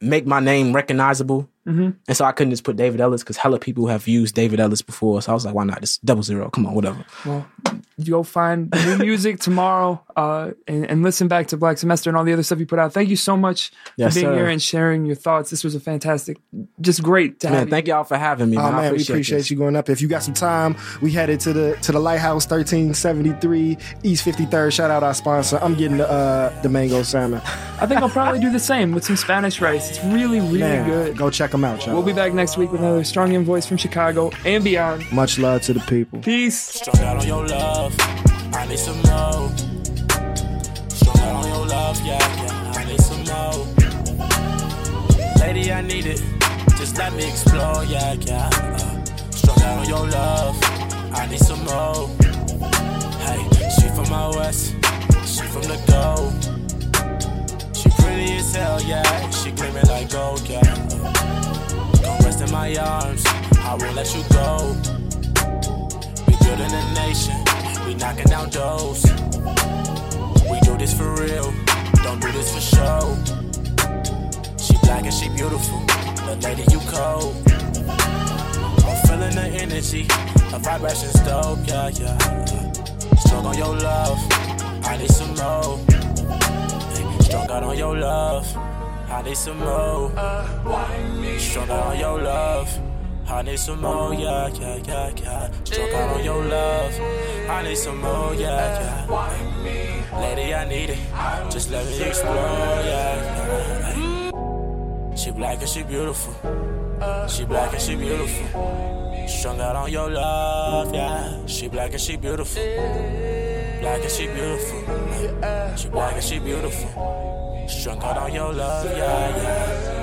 Speaker 3: make my name recognizable,
Speaker 2: Mhm.
Speaker 3: and so I couldn't just put David Ellis because hella people have used David Ellis before. So I was like, why not just double zero? Come on, whatever.
Speaker 2: well, you go find new music tomorrow uh, and, and listen back to Black Semester and all the other stuff you put out. Thank you so much
Speaker 3: Yes,
Speaker 2: for being
Speaker 3: sir.
Speaker 2: here and sharing your thoughts. This was a fantastic, just great to have
Speaker 3: Man,
Speaker 2: you.
Speaker 3: thank y'all for having me. Man.
Speaker 1: Oh man, we
Speaker 3: appreciate
Speaker 1: appreciate
Speaker 3: this.
Speaker 1: you going up. If you got some time, we headed to the to the Lighthouse 1373 East 53rd. Shout out our sponsor. I'm getting the uh, the mango salmon.
Speaker 2: I think I'll probably do the same with some Spanish rice. It's really, really
Speaker 1: Man,
Speaker 2: good.
Speaker 1: go check them out, y'all.
Speaker 2: We'll be back next week with another strong young voice from Chicago and beyond.
Speaker 1: Much love to the people.
Speaker 2: Peace.
Speaker 4: Strung out on your love, I need some more. Strung out on your love, yeah, yeah, I need some more. Lady, I need it, just let me explore, yeah, yeah. Uh, strung out on your love, I need some more. Hey, she from out west, she from the go. Hell, yeah, she gleaming like gold, yeah. Uh, come rest in my arms, I won't let you go. We building a nation, we knocking down doors. We do this for real, don't do this for show. She black and she beautiful, but lady you cold. I'm feeling the energy, the vibrations dope, yeah, yeah. Strung on your love, I need some more. Strung out on your love, I need some more. Strung out on your love. I need some more, yeah, yeah, yeah, yeah. Struck out on your love. I need some more, yeah, yeah. Lady, I need it. Just let me explore, yeah, yeah. She black and she beautiful. She black and she beautiful. Strung out on your love, yeah. She black and she beautiful. Black and she beautiful. She black and she beautiful. Strung out on your love, yeah, yeah.